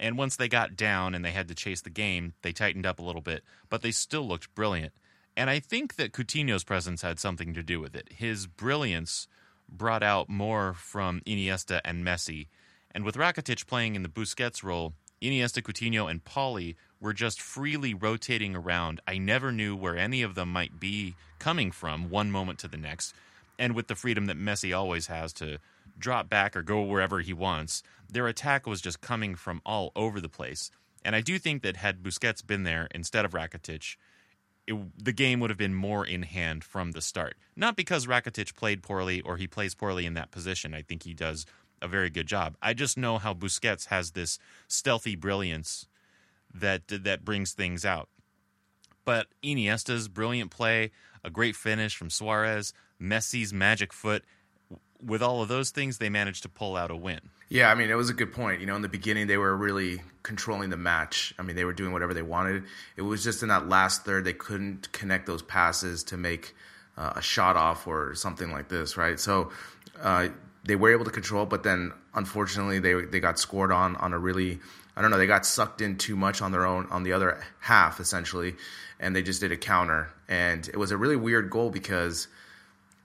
And once they got down and they had to chase the game, they tightened up a little bit, but they still looked brilliant. And I think that Coutinho's presence had something to do with it. His brilliance brought out more from Iniesta and Messi. And with Rakitic playing in the Busquets role, Iniesta, Coutinho, and Pauli were just freely rotating around. I never knew where any of them might be coming from one moment to the next. And with the freedom that Messi always has to drop back or go wherever he wants, their attack was just coming from all over the place. And I do think that had Busquets been there instead of Rakitic, it, the game would have been more in hand from the start. Not because Rakitic played poorly or he plays poorly in that position. I think he does a very good job. I just know how Busquets has this stealthy brilliance that that brings things out. But Iniesta's brilliant play, a great finish from Suarez, Messi's magic foot, with all of those things, they managed to pull out a win. Yeah, I mean, it was a good point. You know, in the beginning, they were really controlling the match. I mean, they were doing whatever they wanted. It was just in that last third, they couldn't connect those passes to make uh, a shot off or something like this, right? So uh, they were able to control, but then unfortunately, they they got scored on on a really, I don't know, they got sucked in too much on their own on the other half essentially, and they just did a counter, and it was a really weird goal because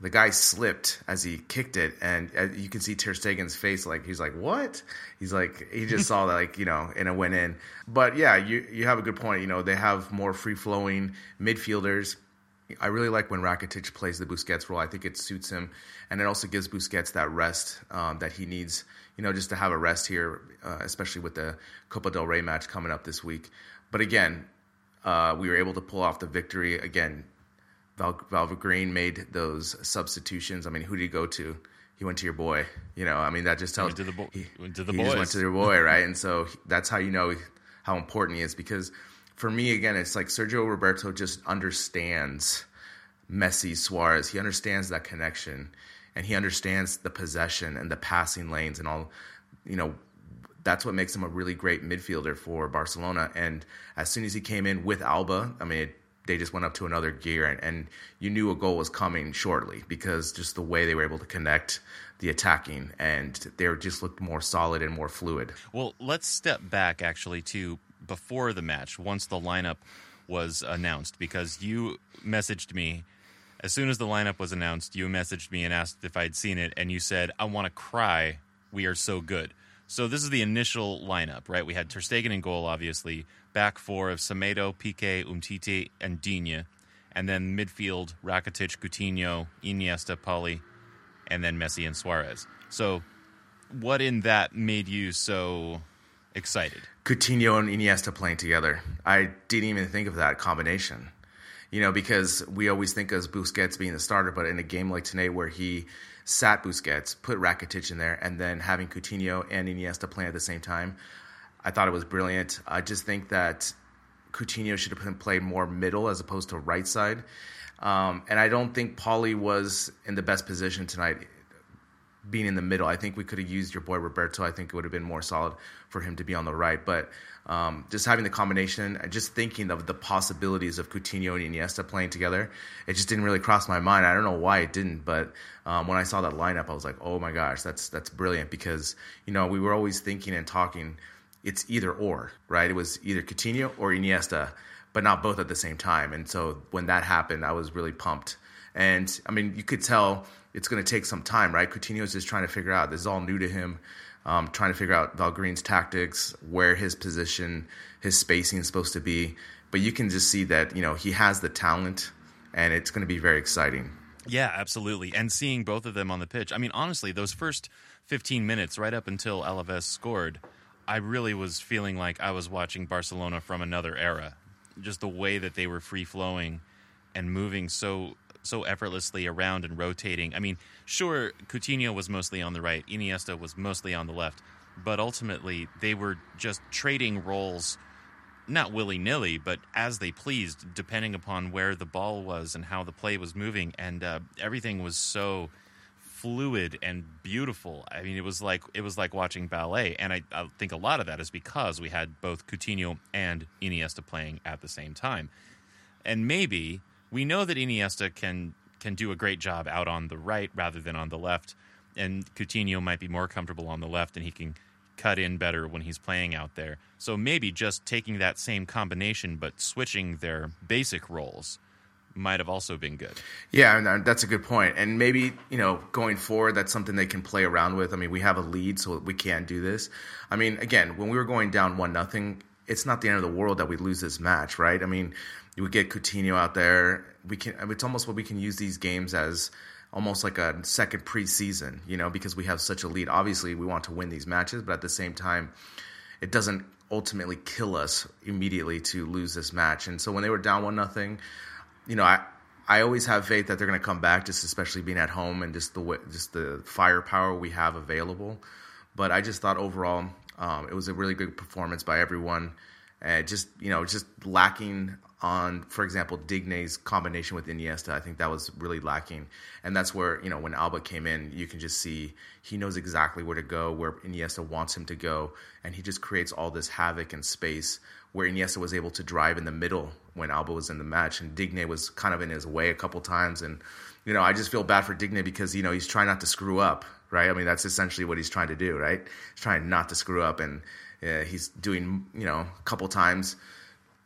the guy slipped as he kicked it, and uh, you can see Ter Stegen's face, like he's like, "What?" He's like, he just saw that, like you know, and it went in. But yeah, you you have a good point. You know, they have more free flowing midfielders. I really like when Rakitic plays the Busquets role. I think it suits him, and it also gives Busquets that rest um, that he needs. You know, just to have a rest here, uh, especially with the Copa del Rey match coming up this week. But again, uh, we were able to pull off the victory. Again, Val, Val Green made those substitutions. I mean, who did he go to? He went to your boy. You know, I mean, that just tells he went to the, bo- he, went to the he boys. just went to their boy, right? And so that's how you know how important he is. Because for me, again, it's like Sergio Roberto just understands Messi, Suarez. He understands that connection, and he understands the possession and the passing lanes and all. You know, that's what makes him a really great midfielder for Barcelona. And as soon as he came in with Alba, I mean, it, they just went up to another gear, and, and you knew a goal was coming shortly because just the way they were able to connect the attacking, and they just looked more solid and more fluid. Well, let's step back actually to before the match, once the lineup was announced, because you messaged me as soon as the lineup was announced. You messaged me and asked if I'd seen it, and you said, "I want to cry. We are so good." So this is the initial lineup, right? We had Ter Stegen in goal, obviously. Back four of Semedo, Piqué, Umtiti, and Digne. And then midfield, Rakitic, Coutinho, Iniesta, Pali, and then Messi and Suarez. So what in that made you so excited? Coutinho and Iniesta playing together. I didn't even think of that combination. You know, because we always think of Busquets being the starter, but in a game like tonight where he sat Busquets, put Rakitic in there, and then having Coutinho and Iniesta playing at the same time, I thought it was brilliant. I just think that Coutinho should have played more middle as opposed to right side. Um, and I don't think Pauly was in the best position tonight being in the middle. I think we could have used your boy Roberto. I think it would have been more solid for him to be on the right. But um, just having the combination just thinking of the possibilities of Coutinho and Iniesta playing together, it just didn't really cross my mind. I don't know why it didn't, but um, when I saw that lineup, I was like, oh my gosh, that's that's brilliant because you know we were always thinking and talking. It's either or, right? It was either Coutinho or Iniesta, but not both at the same time. And so when that happened, I was really pumped. And I mean, you could tell it's going to take some time, right? Coutinho's just trying to figure out. This is all new to him. Um, trying to figure out Valgreen's tactics, where his position, his spacing is supposed to be. But you can just see that you know he has the talent, and it's going to be very exciting. Yeah, absolutely. And seeing both of them on the pitch. I mean, honestly, those first 15 minutes, right up until Alaves scored, I really was feeling like I was watching Barcelona from another era. Just the way that they were free flowing and moving so so effortlessly around and rotating. I mean, sure, Coutinho was mostly on the right, Iniesta was mostly on the left, but ultimately they were just trading roles, not willy nilly, but as they pleased, depending upon where the ball was and how the play was moving, and uh, everything was so fluid and beautiful. I mean, it was like it was like watching ballet, and I, I think a lot of that is because we had both Coutinho and Iniesta playing at the same time, and maybe we know that Iniesta can can do a great job out on the right rather than on the left, and Coutinho might be more comfortable on the left, and he can cut in better when he's playing out there. So maybe just taking that same combination but switching their basic roles might have also been good. Yeah, and uh, that's a good point. And maybe, you know, going forward, that's something they can play around with. I mean, we have a lead, so we can't do this. I mean, again, when we were going down 1 nothing, it's not the end of the world that we lose this match, right? I mean, we get Coutinho out there. We can. It's almost what we can use these games as almost like a second preseason, you know, because we have such a lead. Obviously, we want to win these matches, but at the same time, it doesn't ultimately kill us immediately to lose this match. And so when they were down one nothing, you know, I I always have faith that they're going to come back, just especially being at home and just the just the firepower we have available. But I just thought overall, um, it was a really good performance by everyone. And just you know, just lacking on, for example, Digne's combination with Iniesta. I think that was really lacking, and that's where you know when Alba came in, you can just see he knows exactly where to go, where Iniesta wants him to go, and he just creates all this havoc and space where Iniesta was able to drive in the middle when Alba was in the match, and Digne was kind of in his way a couple times, and you know I just feel bad for Digne because you know he's trying not to screw up, right? I mean that's essentially what he's trying to do, right? He's trying not to screw up, and uh, he's doing you know a couple times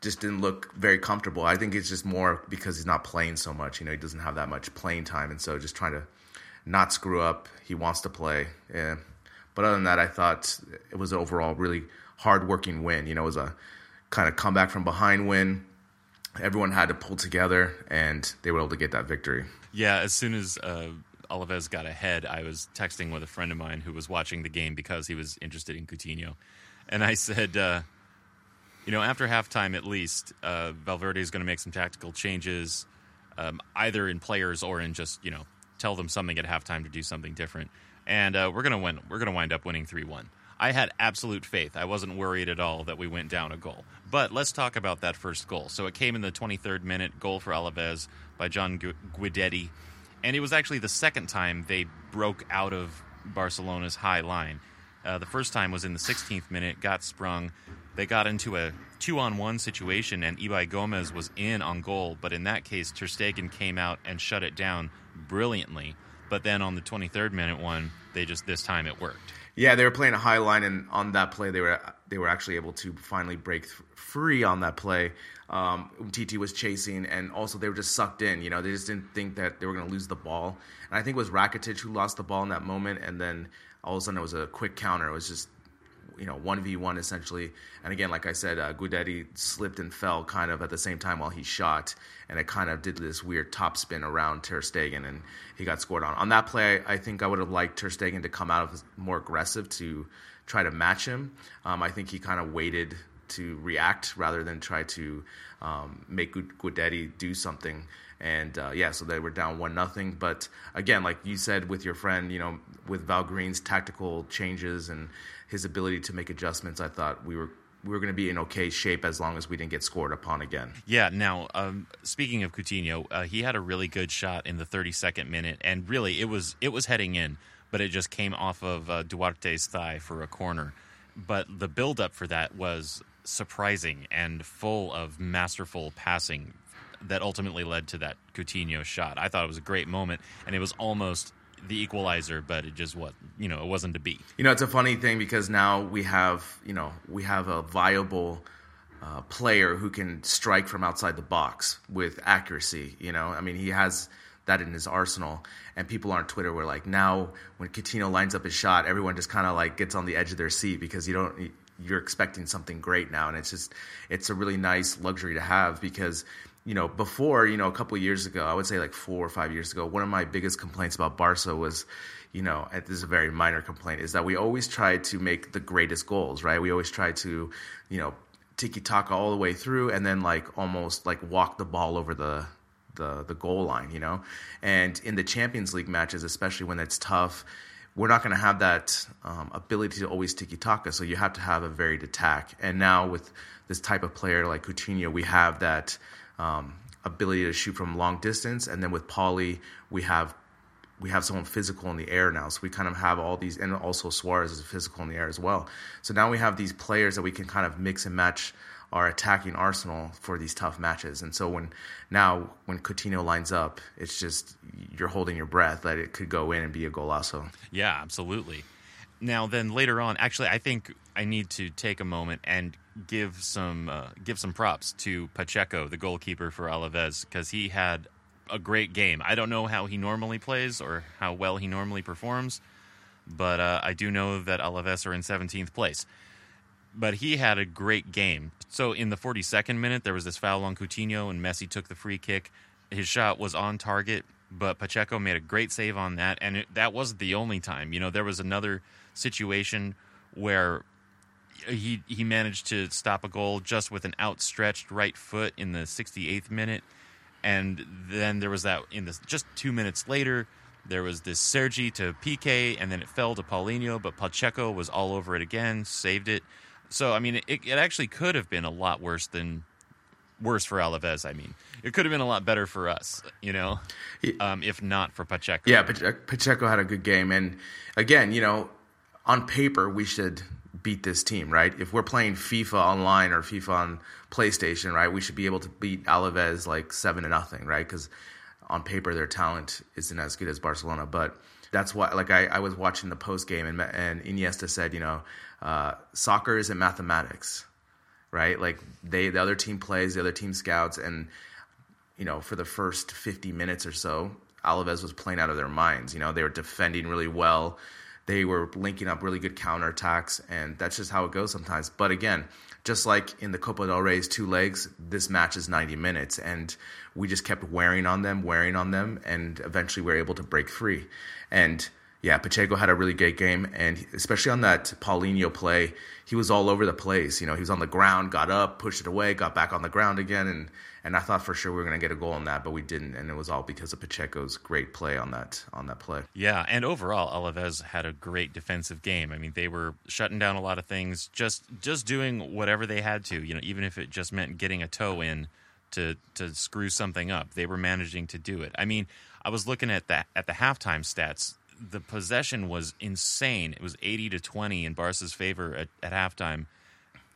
just didn't look very comfortable. I think it's just more because he's not playing so much. You know, he doesn't have that much playing time, and so just trying to not screw up. He wants to play. Yeah. But other than that, I thought it was an overall really hard-working win. You know, it was a kind of comeback from behind win. Everyone had to pull together, and they were able to get that victory. Yeah, as soon as uh, Alaves got ahead, I was texting with a friend of mine who was watching the game because he was interested in Coutinho, and I said. Uh, you know, after halftime at least, uh, Valverde is going to make some tactical changes, um, either in players or in just you know tell them something at halftime to do something different, and uh, we're going to win. We're going to wind up winning three one. I had absolute faith. I wasn't worried at all that we went down a goal. But let's talk about that first goal. So it came in the 23rd minute, goal for Alaves by John Guidetti, and it was actually the second time they broke out of Barcelona's high line. Uh, the first time was in the 16th minute, got sprung. They got into a two on one situation, and Ibai Gomez was in on goal. But in that case, Ter Stegen came out and shut it down brilliantly. But then on the 23rd minute one, they just this time it worked. Yeah, they were playing a high line, and on that play, they were they were actually able to finally break free on that play. Um, Umtiti was chasing, and also they were just sucked in. You know, they just didn't think that they were going to lose the ball. And I think it was Rakitic who lost the ball in that moment, and then all of a sudden it was a quick counter. It was just you know one v one essentially. And again, like I said, uh, Guidetti slipped and fell kind of at the same time while he shot, and it kind of did this weird top spin around Ter Stegen, and he got scored on. On that play, I think I would have liked Ter Stegen to come out of more aggressive to try to match him. Um, I think he kind of waited to react rather than try to um, make Guidetti do something. And uh, yeah, so they were down one nothing. But again, like you said with your friend, you know, with Val Green's tactical changes and his ability to make adjustments, I thought we were we were going to be in okay shape as long as we didn't get scored upon again. Yeah. Now, um, speaking of Coutinho, uh, he had a really good shot in the 32nd minute, and really it was it was heading in, but it just came off of uh, Duarte's thigh for a corner. But the build up for that was surprising and full of masterful passing that ultimately led to that Coutinho shot. I thought it was a great moment, and it was almost the equalizer, but it just what you know it wasn't to be. You know, it's a funny thing because now we have you know we have a viable uh, player who can strike from outside the box with accuracy. You know, I mean he has that in his arsenal. And people on Twitter were like, now when Coutinho lines up his shot, everyone just kind of like gets on the edge of their seat because you don't you're expecting something great now, and it's just it's a really nice luxury to have because you know, before, you know, a couple years ago, I would say like four or five years ago, one of my biggest complaints about Barca was, you know, this is a very minor complaint, is that we always try to make the greatest goals, right? We always try to, you know, tiki taka all the way through and then like almost like walk the ball over the the the goal line, you know. And in the Champions League matches, especially when it's tough, we're not going to have that um, ability to always tiki taka. So you have to have a varied attack. And now with this type of player like Coutinho, we have that um, ability to shoot from long distance, and then with Pauly, we have we have someone physical in the air now. So we kind of have all these, and also Suarez is physical in the air as well. So now we have these players that we can kind of mix and match our attacking arsenal for these tough matches. And so when now when Coutinho lines up, it's just you're holding your breath that it could go in and be a golazo. Yeah, absolutely. Now then later on, actually, I think I need to take a moment and give some uh, give some props to Pacheco, the goalkeeper for Alaves, because he had a great game. I don't know how he normally plays or how well he normally performs, but uh, I do know that Alaves are in 17th place. But he had a great game. So in the 42nd minute, there was this foul on Coutinho, and Messi took the free kick. His shot was on target, but Pacheco made a great save on that, and it, that wasn't the only time. You know, there was another situation where he he managed to stop a goal just with an outstretched right foot in the 68th minute, And then there was that in this just two minutes later, there was this Sergi to PK, and then it fell to Paulinho, but Pacheco was all over it again, saved it. So I mean, it, it actually could have been a lot worse than worse for Alaves. I mean, it could have been a lot better for us, you know, um, if not for Pacheco. Yeah, Pacheco had a good game, and again, you know, on paper we should beat this team, right? If we're playing FIFA online or FIFA on PlayStation, right, we should be able to beat Alaves like seven to nothing, right? Because on paper their talent isn't as good as Barcelona, but that's why. Like I, I was watching the post game, and and Iniesta said, you know, uh, soccer isn't mathematics, right? Like they, the other team plays, the other team scouts, and you know, for the first 50 minutes or so, Alaves was playing out of their minds. You know, they were defending really well. They were linking up really good counterattacks, and that's just how it goes sometimes. But again, just like in the Copa del Rey's two legs, this match is 90 minutes, and we just kept wearing on them, wearing on them, and eventually we are able to break free. And yeah, Pacheco had a really great game, and especially on that Paulinho play, he was all over the place. You know, he was on the ground, got up, pushed it away, got back on the ground again, and and I thought for sure we were going to get a goal on that, but we didn't, and it was all because of Pacheco's great play on that on that play. Yeah, and overall, Alaves had a great defensive game. I mean, they were shutting down a lot of things, just just doing whatever they had to. You know, even if it just meant getting a toe in to to screw something up, they were managing to do it. I mean, I was looking at that at the halftime stats. The possession was insane. It was eighty to twenty in Barca's favor at, at halftime,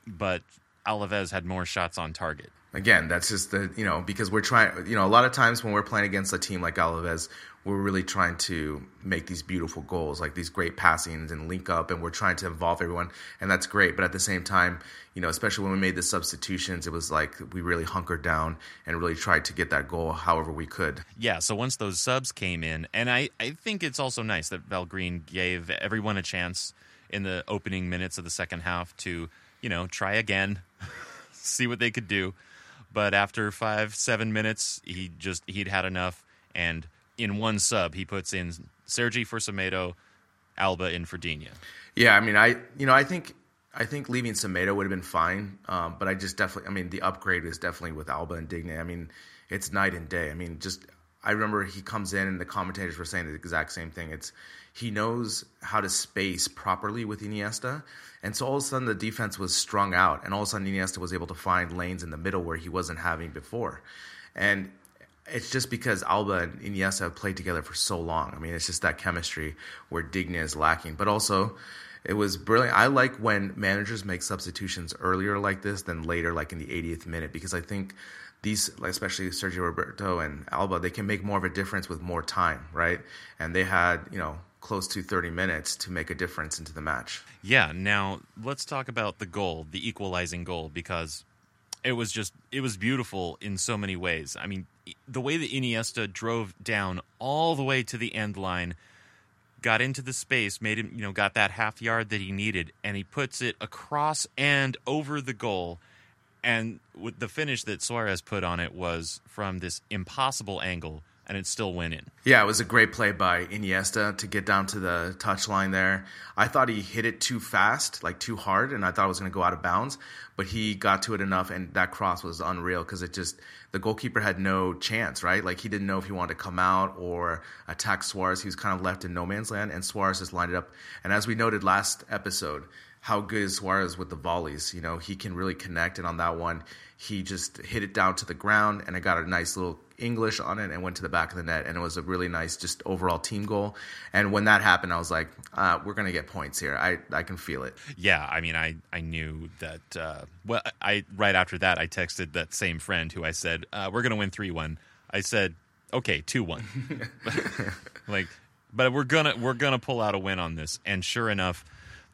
but Alaves had more shots on target. Again, that's just the you know because we're trying you know a lot of times when we're playing against a team like Alaves, we're really trying to make these beautiful goals, like these great passings and link up, and we're trying to involve everyone, and that's great. But at the same time, you know, especially when we made the substitutions, it was like we really hunkered down and really tried to get that goal however we could. Yeah, so once those subs came in, and I, I think it's also nice that Val Green gave everyone a chance in the opening minutes of the second half to, you know, try again, see what they could do. But after five, seven minutes, he just he'd had enough, and in one sub, he puts in Sergi for Semedo, Alba in for Digne. Yeah, I mean, I you know I think I think leaving Semedo would have been fine, um, but I just definitely I mean the upgrade is definitely with Alba and Digne. I mean, it's night and day. I mean, just I remember he comes in and the commentators were saying the exact same thing. It's he knows how to space properly with Iniesta, and so all of a sudden the defense was strung out, and all of a sudden Iniesta was able to find lanes in the middle where he wasn't having before, and it's just because Alba and Iniesta have played together for so long. I mean, it's just that chemistry where Digne is lacking, but also it was brilliant. I like when managers make substitutions earlier like this than later, like in the 80th minute, because I think these, especially Sergio Roberto and Alba, they can make more of a difference with more time, right? And they had, you know, close to 30 minutes to make a difference into the match. Yeah, now let's talk about the goal, the equalizing goal, because it was just it was beautiful in so many ways. I mean, the way that Iniesta drove down all the way to the end line, got into the space, made him, you know, got that half yard that he needed, and he puts it across and over the goal. And with the finish that Suarez put on it was from this impossible angle and it still went in. Yeah, it was a great play by Iniesta to get down to the touchline there. I thought he hit it too fast, like too hard, and I thought it was going to go out of bounds. But he got to it enough, and that cross was unreal because it just the goalkeeper had no chance, right? Like he didn't know if he wanted to come out or attack Suarez. He was kind of left in no man's land, and Suarez just lined it up. And as we noted last episode, how good is Suarez with the volleys? You know, he can really connect, and on that one, he just hit it down to the ground, and it got a nice little English on it and went to the back of the net, and it was a really nice, just overall team goal. And when that happened, I was like, uh, "We're gonna get points here. I I can feel it." Yeah, I mean, I I knew that. Uh, well, I right after that, I texted that same friend who I said, uh, "We're gonna win three one." I said, "Okay, two one." like, but we're gonna we're gonna pull out a win on this, and sure enough,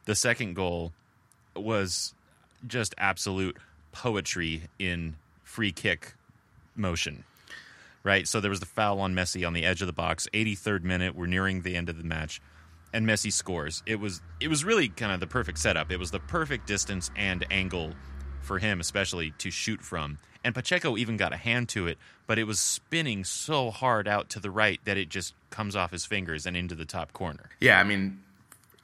the second goal was just absolute poetry in free kick motion right? So there was the foul on Messi on the edge of the box, 83rd minute. We're nearing the end of the match, and Messi scores. It was it was really kind of the perfect setup. It was the perfect distance and angle for him, especially to shoot from. And Pacheco even got a hand to it, but it was spinning so hard out to the right that it just comes off his fingers and into the top corner. Yeah, I mean,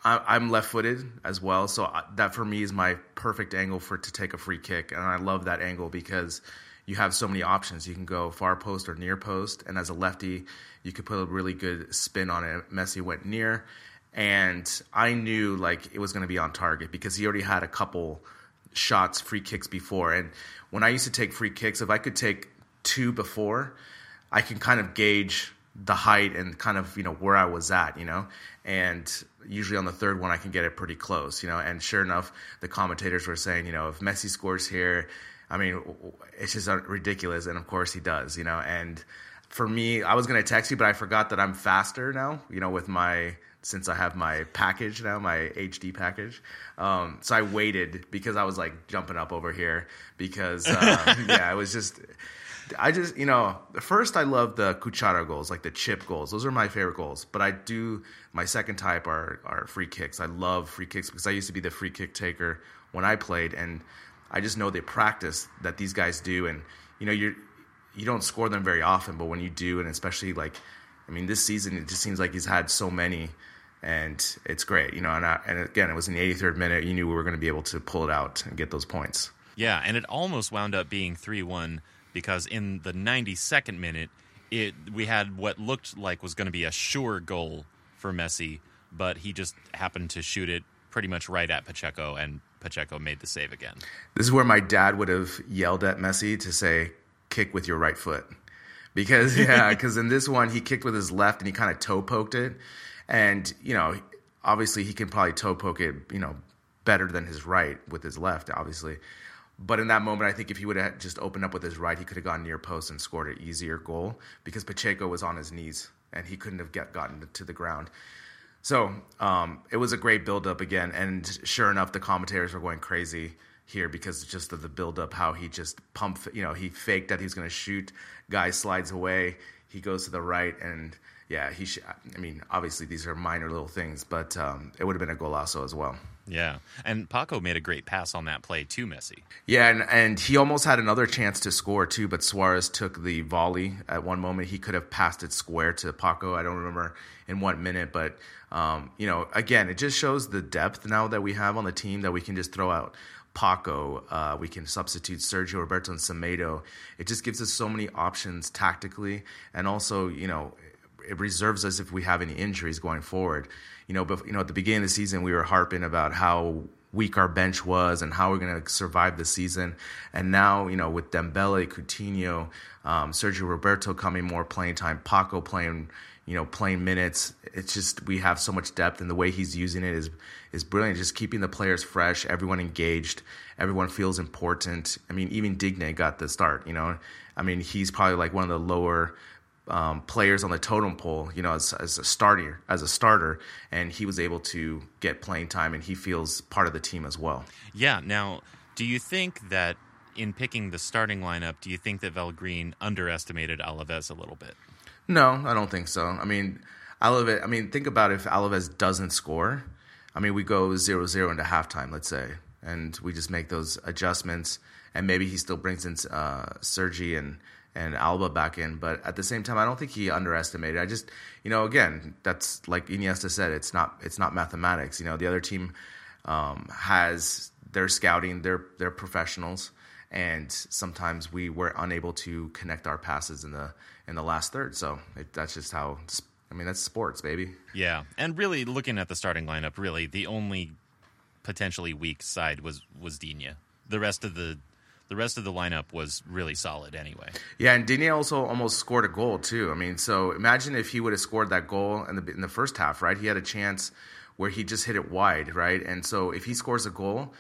I, am left-footed as well, so uh, that for me is my perfect angle for to take a free kick, and I love that angle because you have so many options. You can go far post or near post, and as a lefty, you could put a really good spin on it. Messi went near, and I knew like it was going to be on target because he already had a couple shots, free kicks before. And when I used to take free kicks, if I could take two before, I can kind of gauge the height and kind of you know where I was at, you know, and usually on the third one I can get it pretty close, you know. And sure enough, the commentators were saying, you know, if Messi scores here, I mean, it's just ridiculous, and of course he does, you know. And for me, I was gonna text you, but I forgot that I'm faster now, you know, with my since I have my package now, my HD package. Um, so I waited because I was like jumping up over here because uh, yeah, it was just I just, you know, first I love the cuchara goals, like the chip goals. Those are my favorite goals. But I do my second type are are free kicks. I love free kicks because I used to be the free kick taker when I played, and I just know the practice that these guys do. And you know, you you don't score them very often, but when you do, and especially like, I mean, this season it just seems like he's had so many, and it's great. You know, and I, and again, it was in the 83rd minute. You knew we were going to be able to pull it out and get those points. Yeah, and it almost wound up being three one because in the 92nd minute, it we had what looked like was going to be a sure goal for Messi, but he just happened to shoot it pretty much right at Pacheco, and Pacheco made the save again. This is where my dad would have yelled at Messi to say, "Kick with your right foot," because yeah, because in this one he kicked with his left and he kind of toe poked it, and you know, obviously he can probably toe poke it, you know, better than his right with his left, obviously. But in that moment, I think if he would have just opened up with his right, he could have gone near post and scored an easier goal because Pacheco was on his knees and he couldn't have get gotten to the ground. So um, it was a great build up again, and sure enough, the commentators were going crazy here because just of the build up, how he just pumped, you know, he faked that he was going to shoot, guy slides away, he goes to the right, and yeah, he. Sh- I mean, obviously these are minor little things, but um, it would have been a golazo as well. Yeah, and Paco made a great pass on that play to Messi. Yeah, and, and he almost had another chance to score too, but Suarez took the volley at one moment. He could have passed it square to Paco. I don't remember in what minute, but um, you know, again, it just shows the depth now that we have on the team that we can just throw out Paco. Uh, we can substitute Sergio Roberto and Semedo. It just gives us so many options tactically, and also, you know, it reserves us if we have any injuries going forward you know, but you know, at the beginning of the season, we were harping about how weak our bench was and how we're going to survive the season. And now, you know, with Dembele, Coutinho, um, Sergio Roberto coming more playing time, Paco playing, you know, playing minutes. It's just we have so much depth, and the way he's using it is is brilliant. Just keeping the players fresh, everyone engaged, everyone feels important. I mean, even Digne got the start. You know, I mean, he's probably like one of the lower um, players on the totem pole, you know, as, as a starter, as a starter, and he was able to get playing time, and he feels part of the team as well. Yeah. Now, do you think that in picking the starting lineup, do you think that Green underestimated Alaves a little bit? No, I don't think so. I mean, Alaves. I mean, think about if Alaves doesn't score. I mean, we go 0-0 into halftime, let's say, and we just make those adjustments, and maybe he still brings in uh, Sergi and and Alba back in. But at the same time, I don't think he underestimated. I just, you know, again, that's like Iniesta said, it's not it's not mathematics. You know, the other team um, has their scouting, they're they're professionals, and sometimes we were unable to connect our passes in the in the last third. So it, that's just how. I mean, that's sports, baby. Yeah, and really looking at the starting lineup, really the only potentially weak side was was Digne. The rest of the the rest of the lineup was really solid anyway. Yeah, and Digne also almost scored a goal too. I mean, so imagine if he would have scored that goal in the in the first half, right? He had a chance where he just hit it wide, right? And so if he scores a goal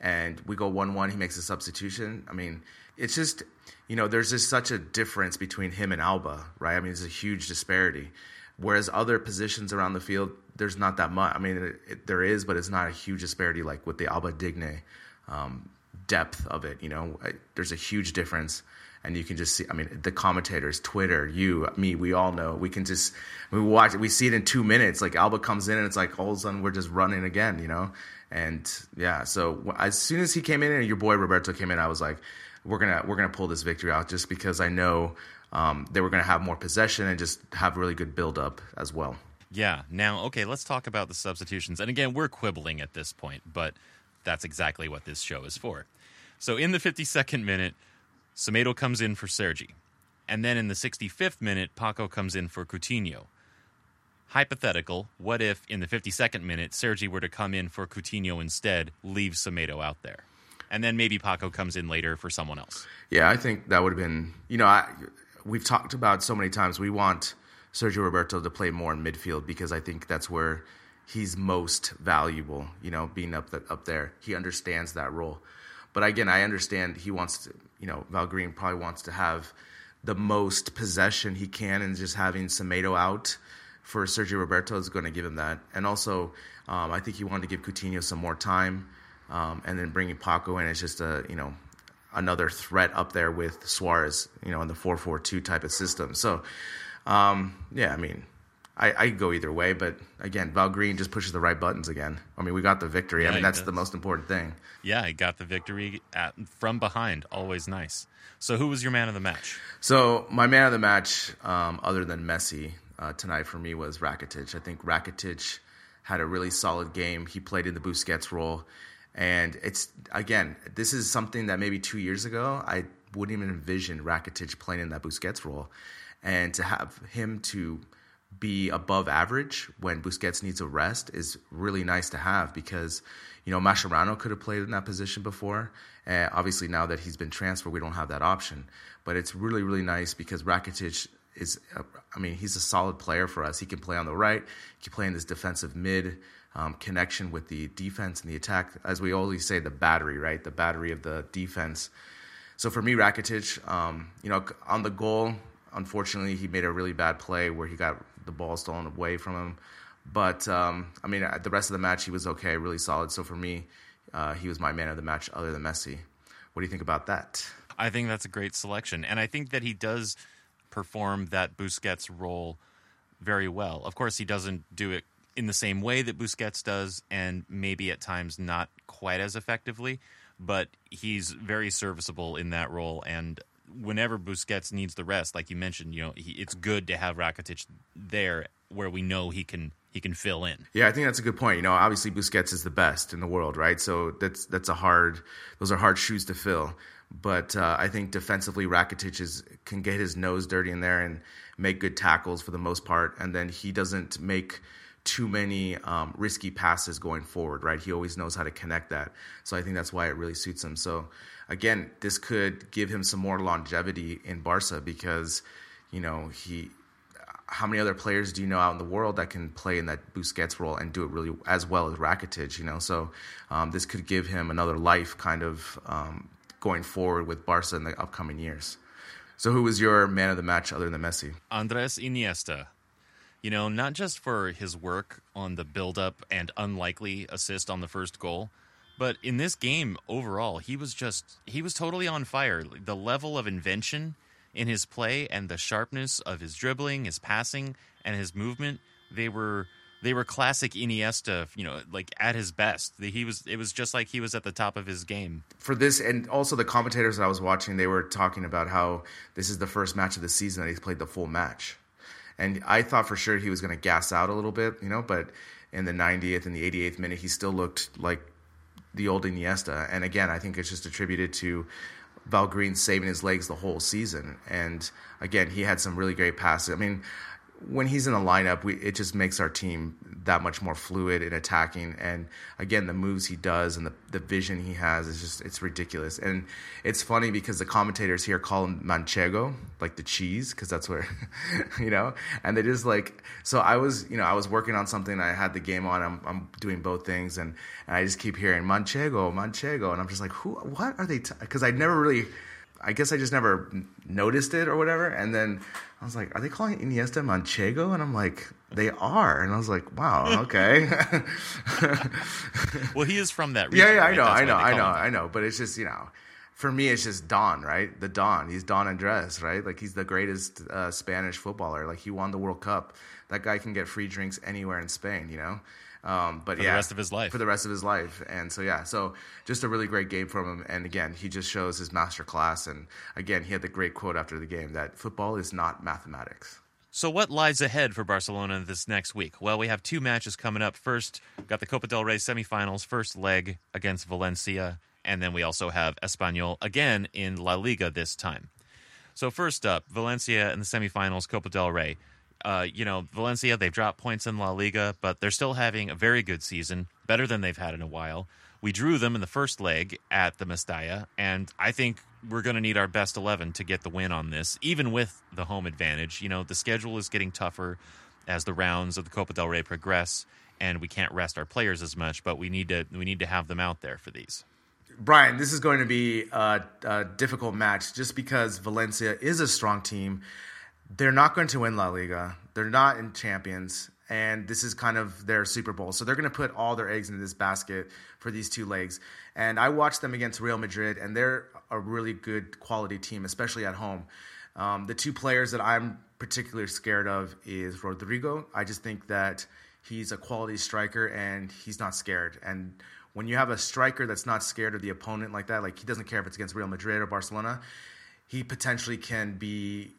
and we go one one, he makes a substitution. I mean, it's just you know, there's just such a difference between him and Alba, right? I mean, it's a huge disparity. Whereas other positions around the field, there's not that much. I mean, it, it, there is, but it's not a huge disparity like with the Alba Digne. Um, depth of it. You know, there's a huge difference, and you can just see. I mean, the commentators, Twitter, you, me, we all know. We can just we watch. We see it in two minutes. Like Alba comes in, and it's like all of a sudden we're just running again. You know, and yeah. So as soon as he came in, and your boy Roberto came in, I was like, we're gonna we're gonna pull this victory out, just because I know um, they were gonna have more possession and just have really good build up as well. Yeah. Now, okay, let's talk about the substitutions. And again, we're quibbling at this point, but that's exactly what this show is for. So in the 52nd minute, Semedo comes in for Sergi. And then in the 65th minute, Paco comes in for Coutinho. Hypothetical, what if in the 52nd minute, Sergi were to come in for Coutinho instead, leave Semedo out there? And then maybe Paco comes in later for someone else. Yeah, I think that would have been, you know, I, we've talked about so many times we want Sergio Roberto to play more in midfield because I think that's where he's most valuable, you know, being up the, up there. He understands that role. But again, I understand he wants to, you know, Val Green probably wants to have the most possession he can and just having Semedo out for Sergio Roberto is going to give him that. And also, um, I think he wanted to give Coutinho some more time, um, and then bringing Paco in is just a you know another threat up there with Suarez, you know, in the four four two type of system. So, um, yeah, I mean. I, I go either way, but again, Val Green just pushes the right buttons again. I mean, we got the victory. Yeah, I mean, that's does. the most important thing. Yeah, he got the victory at, from behind. Always nice. So, who was your man of the match? So my man of the match, um, other than Messi uh, tonight for me was Rakitic. I think Rakitic had a really solid game. He played in the Busquets role, and it's again, this is something that maybe two years ago I wouldn't even envision Rakitic playing in that Busquets role, and to have him to be above average when Busquets needs a rest is really nice to have because, you know, Mascherano could have played in that position before. Uh, obviously, now that he's been transferred, we don't have that option. But it's really, really nice because Rakitic is, I mean, he's a solid player for us. He can play on the right, he can play in this defensive mid um, connection with the defense and the attack. As we always say, the battery, right? The battery of the defense. So for me, Rakitic, um, you know, on the goal, unfortunately, he made a really bad play where he got the ball stolen away from him. But um, I mean, the rest of the match, he was okay, really solid. So for me, uh, he was my man of the match, other than Messi. What do you think about that? I think that's a great selection. And I think that he does perform that Busquets role very well. Of course, he doesn't do it in the same way that Busquets does, and maybe at times not quite as effectively, but he's very serviceable in that role. And whenever Busquets needs the rest, like you mentioned, you know, he, it's good to have Rakitic there where we know he can he can fill in. Yeah, I think that's a good point. You know, obviously Busquets is the best in the world, right? So that's that's a hard those are hard shoes to fill. But uh, I think defensively, Rakitic is, can get his nose dirty in there and make good tackles for the most part, and then he doesn't make too many um, risky passes going forward, right? He always knows how to connect that. So I think that's why it really suits him. So again, this could give him some more longevity in Barca because, you know, he. How many other players do you know out in the world that can play in that Busquets role and do it really as well as Rakitic? You know, so um, this could give him another life, kind of um, going forward with Barca in the upcoming years. So, who was your man of the match other than Messi? Andres Iniesta. You know, not just for his work on the build-up and unlikely assist on the first goal, but in this game overall, he was just he was totally on fire. The level of invention in his play and the sharpness of his dribbling, his passing, and his movement, they were they were classic Iniesta, you know, like at his best. He was it was just like he was at the top of his game. For this, and also the commentators that I was watching, they were talking about how this is the first match of the season that he's played the full match. And I thought for sure he was going to gas out a little bit, you know, but in the 90th and the 88th minute, he still looked like the old Iniesta. And again, I think it's just attributed to Val Green saving his legs the whole season. And again, he had some really great passes. I mean, when he's in the lineup, we, it just makes our team that much more fluid in attacking. And again, the moves he does and the, the vision he has is just, it's ridiculous. And it's funny because the commentators here call him Manchego, like the cheese, because that's where, you know, and they just like, so I was, you know, I was working on something. I had the game on. I'm, I'm doing both things. And, and I just keep hearing Manchego, Manchego. And I'm just like, who, what are they? Because I never really, I guess I just never noticed it or whatever. And then I was like, are they calling Iniesta Manchego? And I'm like, they are. And I was like, wow, okay. well, he is from that region. yeah, yeah, I right? know, That's I know, I know. I know. But it's just, you know, for me, it's just Don, right? The Don. He's Don Andres, right? Like he's the greatest uh, Spanish footballer. Like he won the World Cup. That guy can get free drinks anywhere in Spain, you know? Um, but For the rest of his life. For the rest of his life. And so, yeah, so just a really great game from him. And again, he just shows his master class. And again, he had the great quote after the game that football is not mathematics. So, what lies ahead for Barcelona this next week? Well, we have two matches coming up. First, we've got the Copa del Rey semifinals, first leg against Valencia, and then we also have Espanyol again in La Liga this time. So, first up, Valencia in the semifinals, Copa del Rey. Uh, you know, Valencia, they've dropped points in La Liga, but they're still having a very good season, better than they've had in a while. We drew them in the first leg at the Mestalla, and I think we're going to need our best 11 to get the win on this, even with the home advantage. You know, the schedule is getting tougher as the rounds of the Copa del Rey progress, and we can't rest our players as much, but we need to we need to have them out there for these. Brian, this is going to be a, a difficult match just because Valencia is a strong team. They're not going to win La Liga. They're not in champions and this is kind of their Super Bowl. So they're going to put all their eggs into this basket for these two legs. And I watched them against Real Madrid, and they're a really good quality team, especially at home. Um, the two players that I'm particularly scared of is Rodrigo. I just think that he's a quality striker and he's not scared. And when you have a striker that's not scared of the opponent like that, like he doesn't care if it's against Real Madrid or Barcelona, he potentially can be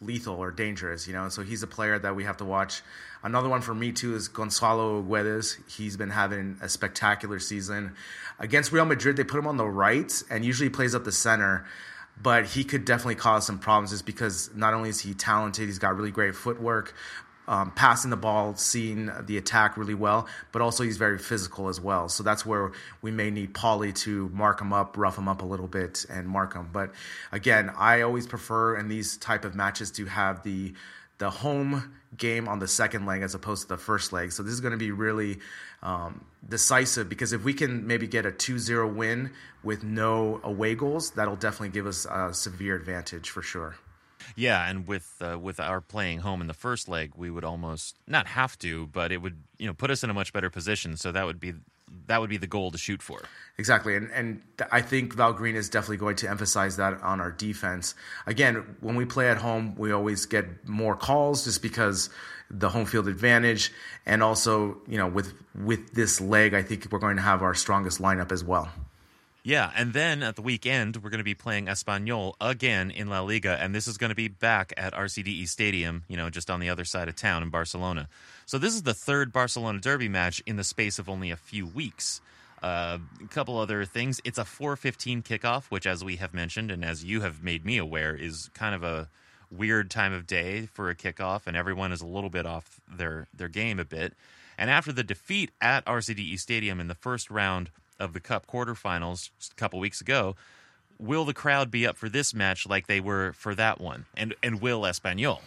lethal or dangerous, you know. So he's a player that we have to watch. Another one for me too is Gonzalo Guedes. He's been having a spectacular season. Against Real Madrid, they put him on the right and usually plays up the center. But he could definitely cause some problems just because not only is he talented, he's got really great footwork, um, passing the ball, seeing the attack really well, but also he's very physical as well. So that's where we may need Pauly to mark him up, rough him up a little bit, and mark him. But again, I always prefer in these type of matches to have the the home game on the second leg as opposed to the first leg. So this is going to be really um, decisive because if we can maybe get a 2-0 win with no away goals, that'll definitely give us a severe advantage for sure. Yeah, and with uh, with our playing home in the first leg, we would almost not have to, but it would you know put us in a much better position. So that would be that would be the goal to shoot for. Exactly, and and I think Val Green is definitely going to emphasize that on our defense. Again, when we play at home, we always get more calls just because the home field advantage, and also you know with with this leg, I think we're going to have our strongest lineup as well. Yeah, and then at the weekend, we're going to be playing Espanyol again in La Liga, and this is going to be back at RCDE Stadium, you know, just on the other side of town in Barcelona. So this is the third Barcelona derby match in the space of only a few weeks. Uh, a couple other things. It's a 4:15 kickoff, which, as we have mentioned, and as you have made me aware, is kind of a weird time of day for a kickoff, and everyone is a little bit off their their game a bit. And after the defeat at RCDE Stadium in the first round of the Cup quarterfinals a couple weeks ago. Will the crowd be up for this match like they were for that one? And and will Espanyol?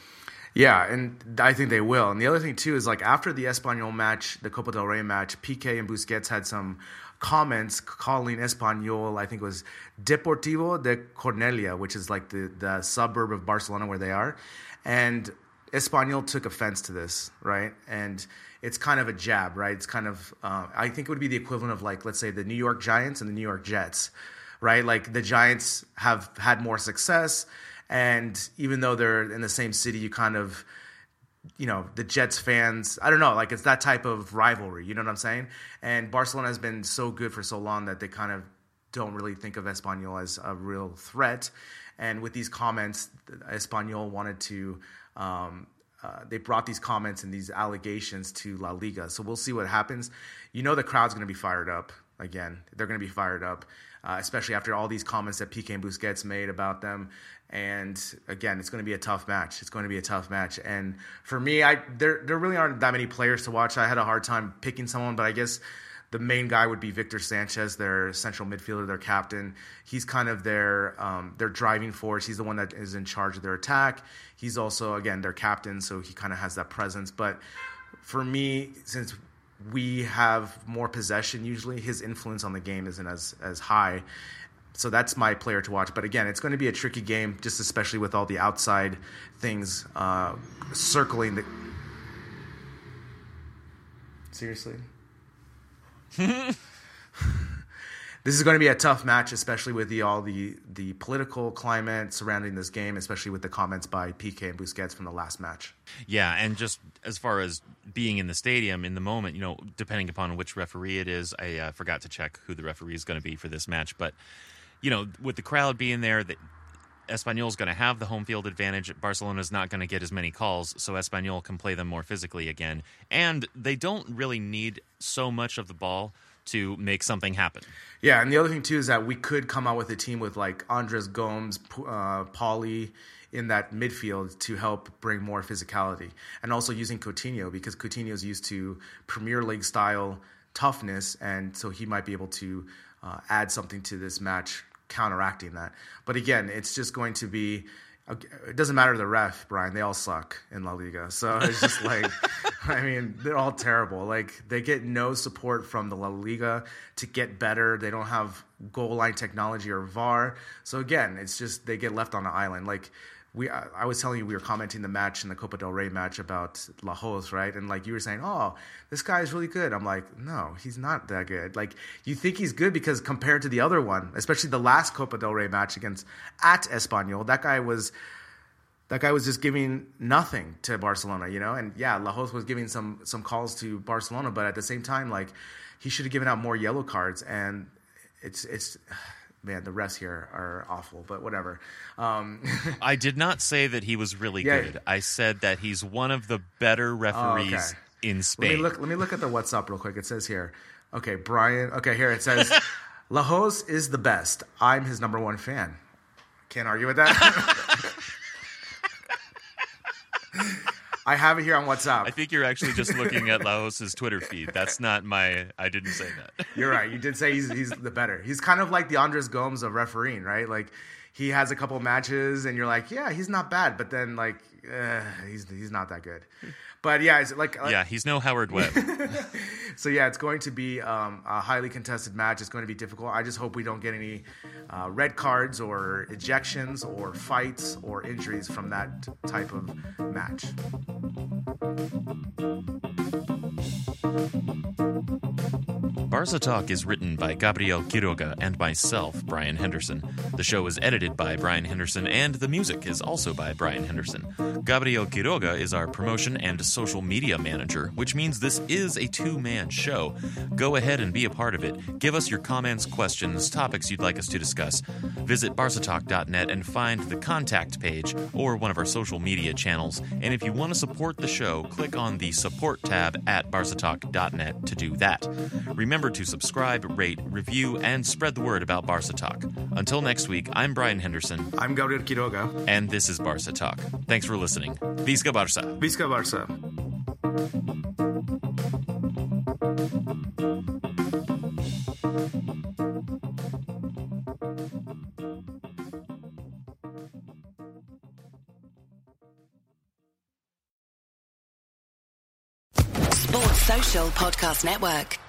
Yeah, and I think they will. And the other thing too is like after the Espanyol match, the Copa del Rey match, Piqué and Busquets had some comments calling Espanyol, I think it was Deportivo de Cornellà, which is like the, the suburb of Barcelona where they are. And Espanyol took offense to this, right? And it's kind of a jab, right? It's kind of, uh, I think it would be the equivalent of like, let's say, the New York Giants and the New York Jets, right? Like the Giants have had more success, and even though they're in the same city, you kind of, you know, the Jets fans, I don't know, like it's that type of rivalry, you know what I'm saying? And Barcelona has been so good for so long that they kind of don't really think of Espanyol as a real threat. And with these comments, Espanyol wanted to um, uh, they brought these comments and these allegations to La Liga. So we'll see what happens. You know the crowd's going to be fired up again. They're going to be fired up, uh, especially after all these comments that Piqué and Busquets made about them. And again, it's going to be a tough match. It's going to be a tough match. And for me, I there there really aren't that many players to watch. I had a hard time picking someone, but I guess the main guy would be Victor Sanchez, their central midfielder, their captain. He's kind of their um, their driving force. He's the one that is in charge of their attack. He's also again their captain, so he kind of has that presence. But for me, since we have more possession, usually his influence on the game isn't as as high. So that's my player to watch. But again, it's going to be a tricky game, just especially with all the outside things uh, circling the. Seriously. this is going to be a tough match, especially with the all the the political climate surrounding this game, especially with the comments by Piqué and Busquets from the last match. Yeah, and just as far as being in the stadium in the moment, you know, depending upon which referee it is, I uh, forgot to check who the referee is going to be for this match, but you know, with the crowd being there, that Espanyol's going to have the home field advantage. Barcelona's not going to get as many calls, so Espanyol can play them more physically again. And they don't really need so much of the ball to make something happen. Yeah, and the other thing too is that we could come out with a team with like Andres Gomes, uh, Pauly in that midfield to help bring more physicality, and also using Coutinho because Coutinho is used to Premier League style toughness, and so he might be able to uh, add something to this match, counteracting that. But again, it's just going to be. It doesn't matter the ref, Brian. They all suck in La Liga. So it's just like, I mean, they're all terrible. Like they get no support from the La Liga to get better. They don't have goal line technology or VAR. So again, it's just they get left on an island. Like we I was telling you we were commenting the match in the Copa del Rey match about Lahoz, right? And like you were saying, oh, this guy is really good. I'm like, no, he's not that good. Like you think he's good because compared to the other one, especially the last Copa del Rey match against at Espanyol, that guy was that guy was just giving nothing to Barcelona, you know. And yeah, Lahoz was giving some some calls to Barcelona, but at the same time, like he should have given out more yellow cards. And it's it's man, the refs here are awful, but whatever. Um, I did not say that he was really yeah. good. I said that he's one of the better referees oh, okay. in Spain. Let me look. Let me look at the WhatsApp real quick. It says here. Okay, Brian. Okay, here it says, Lahoz is the best. I'm his number one fan. Can't argue with that. I have it here on WhatsApp. I think you're actually just looking at Lahoz's Twitter feed. That's not my. I didn't say that. You're right. You did say he's he's the better. He's kind of like the Andres Gomes of refereeing, right? Like he has a couple matches, and you're like, yeah, he's not bad, but then like uh, he's he's not that good. But yeah, it's like, yeah, he's no Howard Webb. so yeah, it's going to be um, a highly contested match. It's going to be difficult. I just hope we don't get any uh, red cards or ejections or fights or injuries from that type of match. Barca Talk is written by Gabriel Quiroga and myself, Brian Henderson. The show is edited by Brian Henderson, and the music is also by Brian Henderson. Gabriel Quiroga is our promotion and social media manager, which means this is a two man show. Go ahead and be a part of it. Give us your comments, questions, topics you'd like us to discuss. Visit barcatalk.net and find the contact page or one of our social media channels. And if you want to support the show, click on the support tab at barcatalk.net to do that. Remember Remember to subscribe, rate, review, and spread the word about Barca Talk. Until next week, I'm Brian Henderson. I'm Gabriel Quiroga. And this is Barca Talk. Thanks for listening. Visca Barca. Visca Barca. Sports Social Podcast Network.